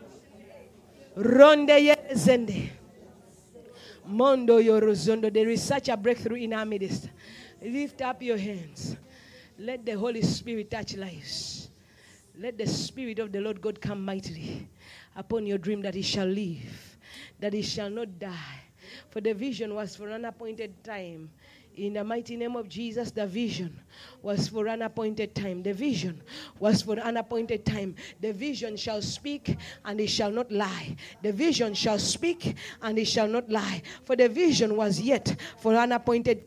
Ronde yezende mondo yorozondo there is such a breakthrough in our midst. Lift up your hands. Let the holy spirit touch lives. Let the spirit of the lord god come mightily upon your dream that he shall live that he shall not die. For the vision was for an appointed time in the mighty name of Jesus, the vision was for an appointed time. The vision was for an appointed time. The vision shall speak and it shall not lie. The vision shall speak and it shall not lie. For the vision was yet for an appointed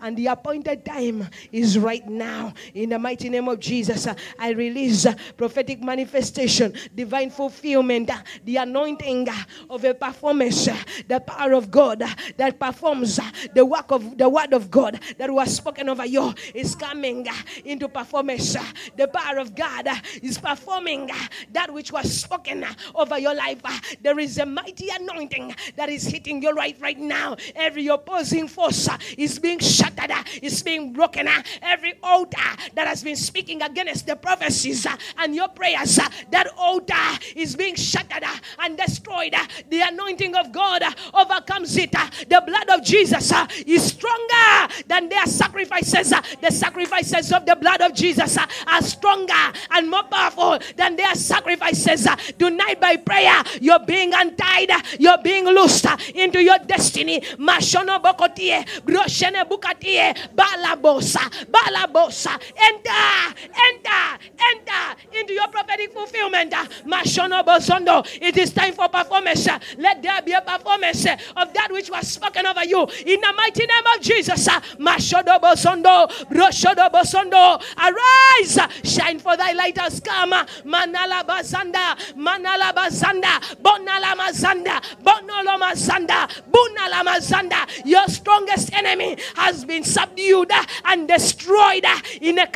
and the appointed time is right now. In the mighty name of Jesus, I release prophetic manifestation, divine fulfillment, the anointing of a performance, the power of God that performs the work of the word of God that was spoken over you is coming into performance. The power of God is performing that which was spoken over your life. There is a mighty anointing that is hitting you right right now. Every opposing force is being being shattered, uh, is being broken. uh, Every altar that has been speaking against the prophecies uh, and your prayers, uh, that altar is being shattered uh, and destroyed. Uh, the anointing of God overcomes it. The blood of Jesus is stronger than their sacrifices. The sacrifices of the blood of Jesus are stronger and more powerful than their sacrifices. Tonight, by prayer, you're being untied, you're being loosed into your destiny. Bukatie, balabosa, balabosa. Enter, enter, enter into your prophetic fulfillment. Mashono bozondo. It is time for performance. Let there be a performance of that which was spoken over you in the mighty name of Jesus. Mashodo bozondo, broshodo bozondo. Arise, shine for thy light has come. Manala bazanda, manala bazanda, bonala mazanda, bonolo mazanda, bunala mazanda. Your strongest enemy has been subdued and destroyed in a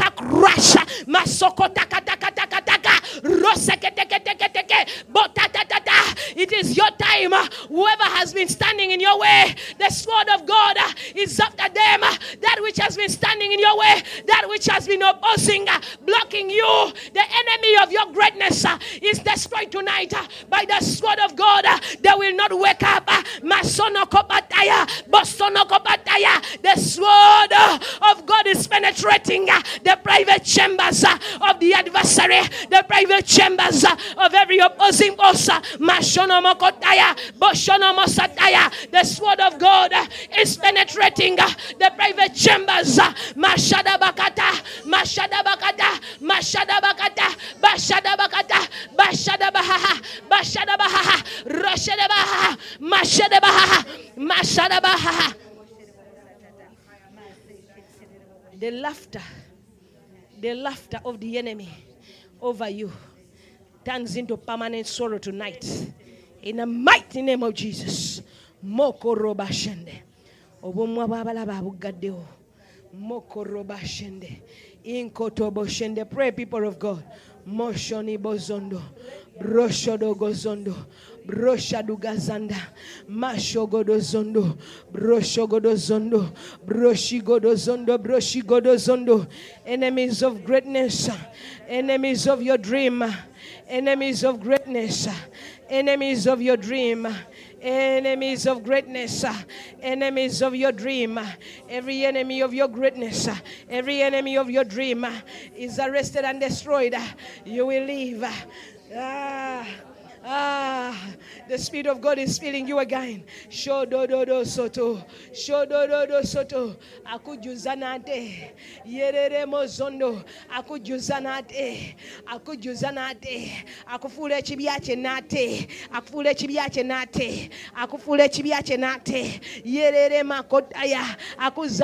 botatatata. It is your time. Whoever has been standing in your way, the sword of God is after them. That which has been standing in your way, that which has been opposing, blocking you, the enemy of your greatness is destroyed tonight by the sword of God. They will not wake up. The sword uh, of God is penetrating uh, the private chambers uh, of the adversary, the private chambers of every opposing force. The sword of God is penetrating the private chambers. Mashada bakata, mashada bakata, mashada bakata, bashada bakata, bashada bahaha, bashada bahaha, roshada bahaha, mashada bahaha, mashada bahaha. The laughter, the laughter of the enemy over you turns into permanent sorrow tonight. In the mighty name of Jesus. Moko roba shende. Obumwa bw'abalaba abugaddewo. Moko roba shende. Inkotobo shende. Pray, people of God. Moshoni bozondo. Broshodo gozondo. Broshadugazanda. Mashogodo zondo. Broshogodo zondo. Broshigodo zondo. Broshigodo zondo. Enemies of greatness. Enemies of your dream. Enemies of greatness. Enemies of your dream. Enemies of greatness, enemies of your dream, every enemy of your greatness, every enemy of your dream is arrested and destroyed. You will leave. Ah. Ah, the Spirit of God is filling you again. Shodododo soto. Shodododo soto. Akujuza nate. Yerere mozondo. Akujuza nate. Akujuza nate. Akufuula ekibya kye nate. Akufuula ekibya kye nate. Akufuula ekibya kye nate. Yerere makotaya.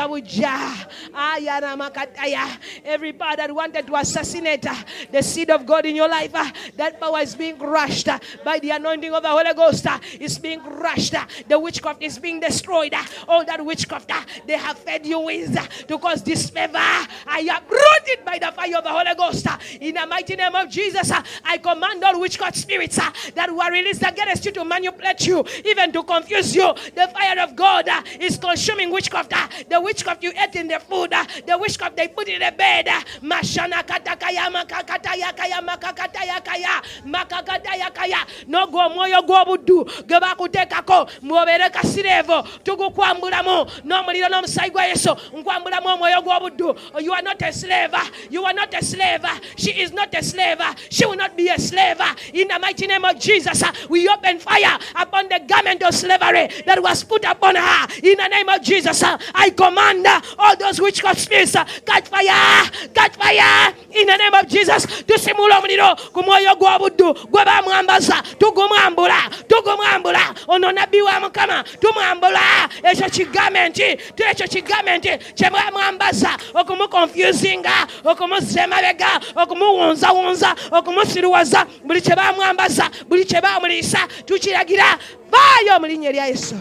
Bujja. Ayana makataya. Every power that wanted to assassinate the seed of God in your life, that power is being crushed by the anointing of the Holy Ghost. uh, It's being crushed. uh, The witchcraft is being destroyed. uh, All that witchcraft uh, they have fed you with uh, to cause disfavor. I uproot it by the fire of the Holy Ghost. Uh, in the mighty name of Jesus, I command all witchcraft spirits that were released against you to manipulate you, even to confuse you. The fire of God is consuming witchcraft. The witchcraft you ate in the food, the witchcraft they put in the bed. Mashana katakaya makakataya kaya makakataya kaya makakataya kaya n'ogwo omwoyo gw'obuddu gwe bakuteekako mwobeere kasireevo. Tugukwambulamu. N'omuliro n'omusaayi gwa yesu. Nkwambulamu omwoyo gw'obuddu you are not a slave you are not a slave she is not a slave she will not be a slave in the mighty name of jesus uh, we open fire upon the garment of slavery that was put upon her. In the name of jesus uh, i command uh, all those which witchcraft spirits catch fire catch fire. In the name of jesus tusimula omuliro ku mwoyo gw'obuddu gwe bamwambaza tugumwambula tugumwambula. Ono nabbi wa mukama tumwambula. Ekyo kigamenti ekyo kigamenti kye mwamwambaza okumukonfusinga okumuzza emabega okumuwunzawunza okumusiruwaza buli kye bamwambaza buli kye bamuliisa tukiragira vaayo mu linnya erya yesu.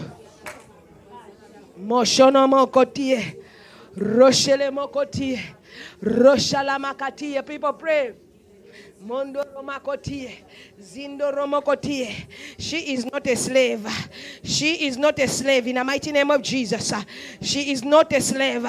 Moshonomokotie roshelemokotie roshalamakatiye people pray Mondo Zindo. She is not a slave. She is not a slave in the mighty name of Jesus. She is not a slave.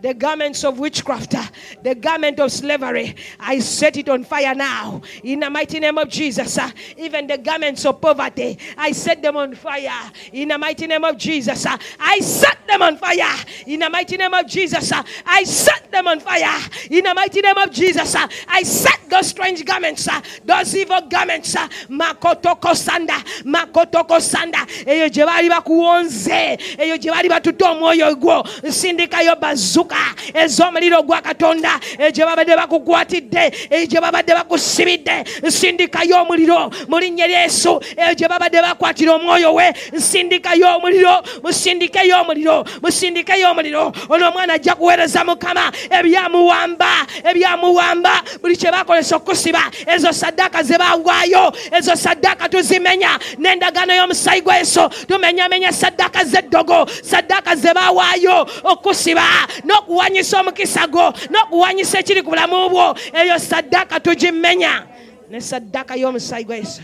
The garments of witchcraft, the garment of slavery, I set it on fire now in the mighty name of Jesus. Even the garments of poverty, I set them on fire in the mighty name of Jesus. I set them on fire in the mighty name of Jesus. I set them on fire in the mighty name of Jesus. I set those strange garments, those evil garments, makotoko sanda, makotoko sanda, eyo gye baali bakuwonze, eyo gye baali batutte omwoyo gwo, nsindikayo bazuka ez'omuliro gwa katonda, eyo gye babadde bakukwatidde, eyo gye babadde bakusibidde, nsindikayo omuliro mu linnya lyesu, eyo gye babadde bakwatira omwoyo we, nsindikayo omuliro, musindikeyo omuliro, musindikeyo omuliro, ono omwana ajja kuweereza mukama ebyamuwamba, ebyamuwamba, buli kye bakolesa okusiba ezo saddaaka ze bawaayo ezo saddaaka tuzimenya. N'endagaano y'omusayi gwa yesu tumenyamenya saddaaka z'eddogo saddaaka ze bawaayo okusiba n'okuwanyisa omukisa gwo n'okuwanyisa ekiri ku bulamu bwo eyo saddaaka tugimenya. Ne saddaaka y'omusayi gwa yesu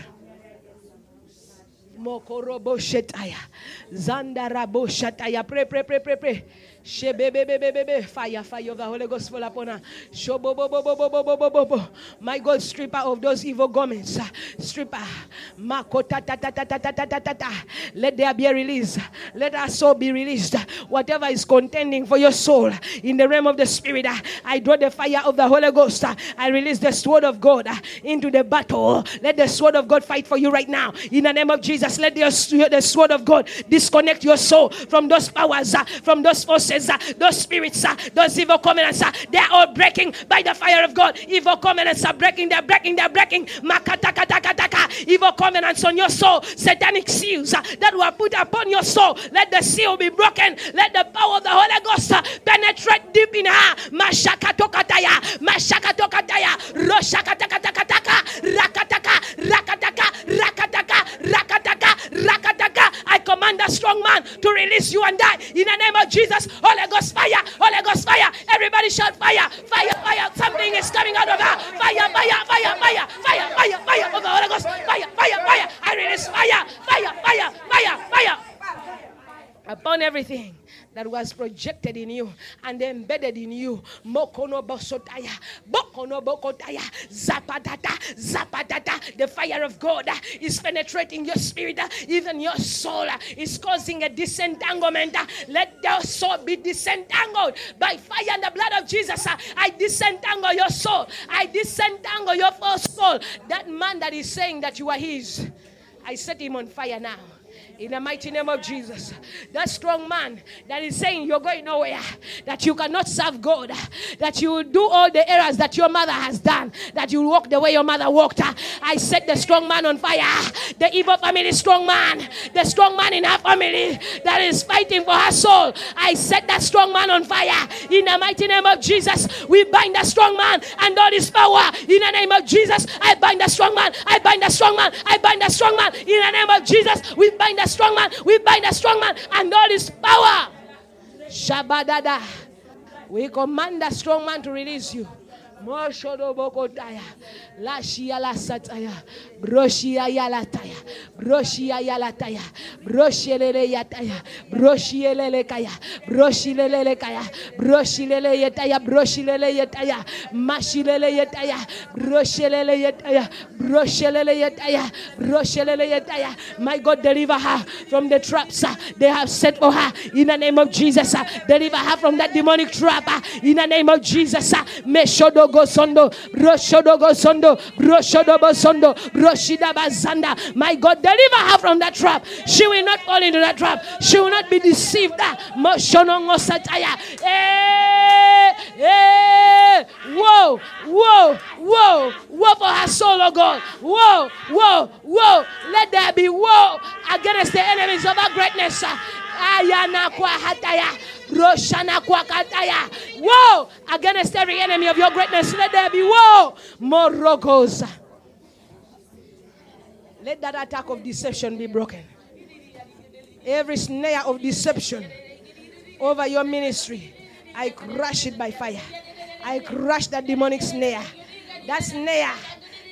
mokoroboshetaya zandaraboshataya pre pre pre pre pre. Fire, fire of the Holy Ghost fall upon her. My God, strip stripper of those evil garments. Stripper. Let there be a release. Let our soul be released. Whatever is contending for your soul in the realm of the Spirit, I draw the fire of the Holy Ghost. I release the sword of God into the battle. Let the sword of God fight for you right now. In the name of Jesus, let the sword of God disconnect your soul from those powers, from those forces uh, those spirits, uh, those evil covenants, uh, they are all breaking by the fire of God. Evil covenants are breaking, they're breaking, they're breaking. Evil covenants on your soul, satanic seals that were put upon your soul. Let the seal be broken. Let the power of the Holy Ghost penetrate deep in her. Mashakatokataya, Mashakatokataya, Roshakatakataka, Rakataka, Rakataka, Rakataka, Rakataka, Rakataka. I command the strong man to release you and die in the name of Jesus. Holy Ghost fire, Holy Ghost fire. Everybody shout fire, fire, fire. Something is coming out of her. Fire, fire, fire, fire, fire, fire, fire oh, of the Holy Ghost. Fire, fire, fire. I release fire, fire, fire, fire, fire. Upon everything that was projected in you and embedded in you. Mokono bosotaya, bokono bokotaya, zapadata, zapadata. The fire of God is penetrating your spirit, even your soul is causing a disentanglement. Let your soul be disentangled by fire and the blood of Jesus. I disentangle your soul. I disentangle your first soul. That man that is saying that you are his, I set him on fire now in the mighty name of Jesus. That strong man that is saying you're going nowhere, that you cannot serve God, that you will do all the errors that your mother has done, that you walk the way your mother walked. I set the strong man on fire. The evil family strong man, the strong man in her family that is fighting for her soul. I set that strong man on fire in the mighty name of Jesus. We bind the strong man and all his power in the name of Jesus. I bind the strong man. I bind the strong man. I bind the strong man in the name of Jesus. We bind the strong man. We bind the strong man and all his power. Shabadada. We command the strong man to release you. Moshodobokotaya. Lashia la sataya. Broshia yalataya. Broshia yalataya. Broshelele yataya. Broshielele kaya. Broshilele kaya. Broshilele yataya. Broshilele yataya. Mashilele yataya. Broshelele yataya. Broshelele yataya. Broshelele yataya. My God, deliver her from the traps uh, they have set for her in the name of Jesus. uh, Deliver her from that demonic trap uh, in the name of Jesus. uh, Meshodogo sondo. Broshodogo sondo. Broshodobo sondo. Broshida bazanda. My God, deliver her from that trap. She will not fall into that trap. She will not be deceived. uh, Moshonongo sataya. Eh, eh. Whoa, whoa, whoa, whoa for her soul, oh God. Whoa, whoa, whoa. Let there be whoa against the enemies of our greatness. Ayana kwa hataya. Roshana kwa kataya. Whoa against every enemy of your greatness. Let there be whoa. Morogos. Let that attack of deception be broken. Every snare of deception over your ministry, I crush it by fire. I crush that demonic snare. That snare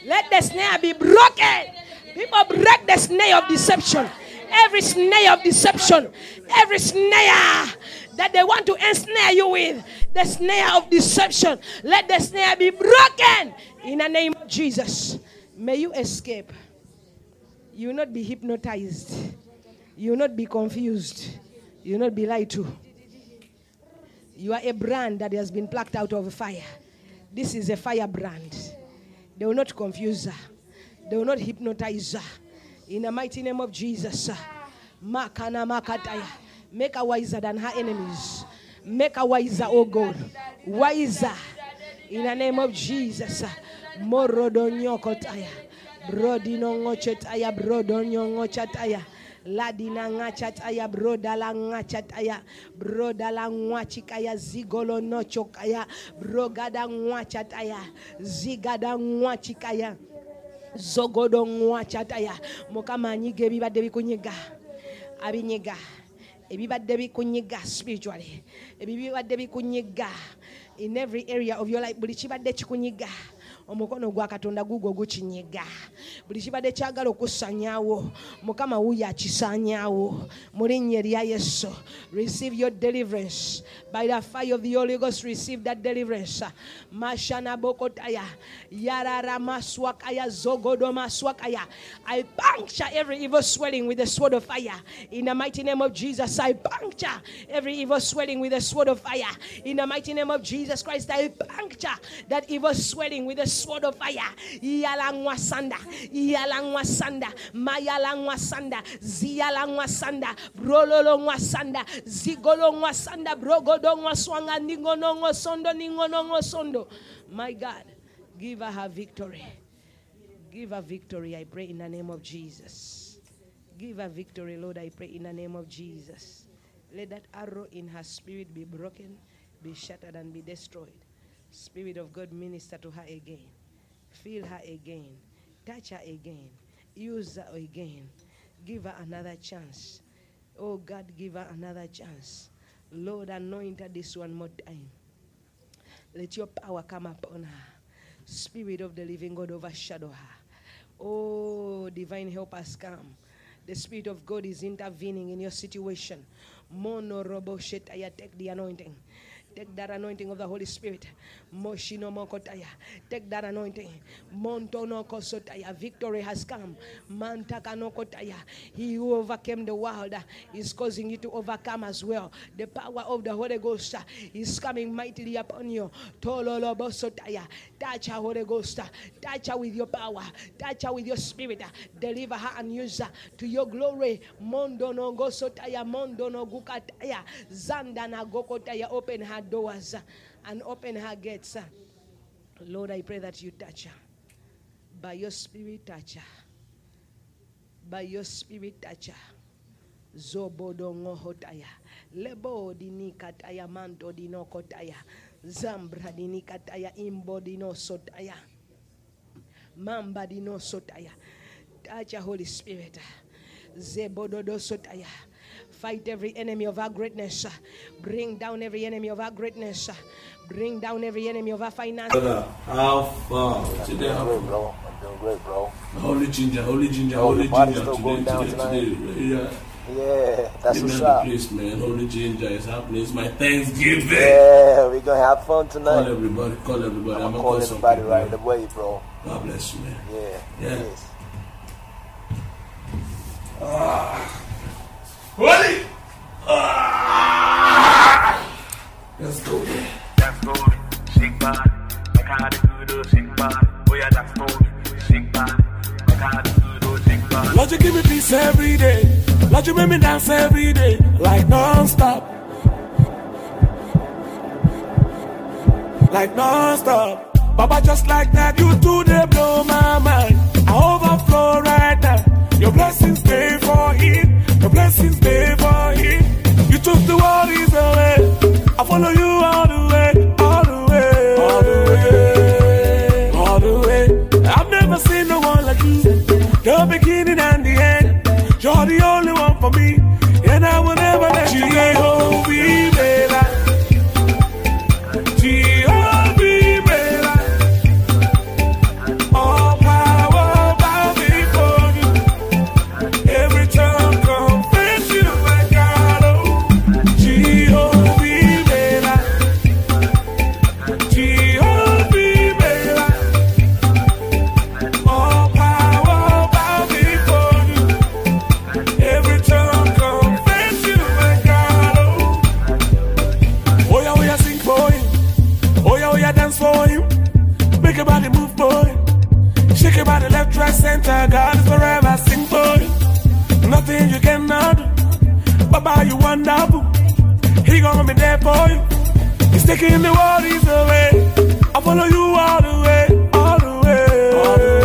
Let the snare be broken. People break the snare of deception. Every snare of deception, every snare that they want to ensnare you with, the snare of deception, let the snare be broken in the name of Jesus. May you escape. You will not be hypnotized. You will not be confused. You will not be lied to. You are a brand that has been plucked out of fire. This is a fire brand. They will not confuse her. They will not hypnotize her. In the mighty name of Jesus. Makana makataya. Make her wiser than her enemies. Make her wiser, oh God. Wiser. In the name of Jesus. Morodonyokotaya. Brodino ngochetaya. Brodonyo ngochataya. ladina ngachataya brodala ngachataya brodala ngwachikaya zigolo nochokaya brogada ngwachataya zigada ngwachikaya zogodo ngwachataya mukama anyiga ebibadde bikunyiga abinyiga ebibadde bikunyiga spiritually ebibadde bikunyiga in every area of your life buli kibadde kikunyiga omukono gwa katonda guugwo gukinyiga. Buli kibadde kyagala okusanyaawo mukama wuyo akisanyaawo mu linnya erya yesu receive your deliverance. By the fire of the holy ghost receive that deliverance. Mashana bokotaya yarara maswakaya zogodo maswakaya. I puncture every evil swelling with the sword of fire. In the mighty name of jesus i puncture every evil swelling with the sword of fire. In the mighty name of jesus christ i puncture that evil swelling with the sword of fire. Yalangwa sanda, yalangwa sanda, mayalangwa sanda, ziyalangwa sanda, brololongwa sanda, zigolongwa sanda, brogodongwa swanga, ningonongo sondo, ningonongo sondo. My God, give her her victory. Give her victory, I pray in the name of Jesus. Give her victory, Lord, I pray in the name of Jesus. Let that arrow in her spirit be broken, be shattered, and be destroyed. Spirit of God, minister to her again. Feel her again. Touch her again. Use her again. Give her another chance. Oh God, give her another chance. Lord, anoint her this one more time. Let your power come upon her. Spirit of the living God overshadow her. Oh, divine help has come. The Spirit of God is intervening in your situation. Mono robo take the anointing. Take that anointing of the Holy Spirit. Moshino mokotaya. Take that anointing. Montono kosotaya. Victory has come. Mantaka nokotaya. He who overcame the world is causing you to overcome as well. The power of the Holy Ghost is coming mightily upon you. Tololo bosotaya. Touch her, Holy Ghost. Touch her with your power. Touch her with your spirit. Deliver her and use her to your glory. Mondo no gosotaya. Mondo no gukataya. Zanda na gokotaya. Open her doors and open her gates. Lord, I pray that you touch her. By your spirit, touch her. By your spirit, touch her. Zobodongo hotaya. Lebo dinikataya manto dinokotaya. Zambra dinikataya imbo dino sotaya. Mamba dino sotaya. Touch your Holy Spirit. Zebododo sotaya. Fight every enemy of our greatness. Bring down every enemy of our greatness. Bring down every enemy of our finances. Brother, how far? Today, how Great, far? bro. I'm doing great, bro. Holy ginger, holy ginger, Oh, holy ginger. still going Today, today, today. Yeah. Yeah, that's Amen what's the up. place, man. Holy ginger is happening. It's my Thanksgiving. Yeah, we're gonna have fun tonight. Call everybody. Call everybody. I'm I'm gonna gonna call some everybody people, right man. away, bro. God bless you, man. Yeah, Yeah. it is. Ah. Holy. Ah! Let's go, man. That's moving, shake body. Like how the good old body. Oh yeah, that's moving, shake body. Like how the good old body. Lord, you give me peace every day. Lord, you make me dance every day, like non-stop. Like non-stop. Baba, just like that, you do they blow my mind. I overflow right now. Your blessings pay for it. Blessings pay for it. You took the worries away. I follow you all the way, things you cannot do. Baba, you wonderful. He gonna be there for you. He's taking the worries away. I follow you all the way, all the way. All the way.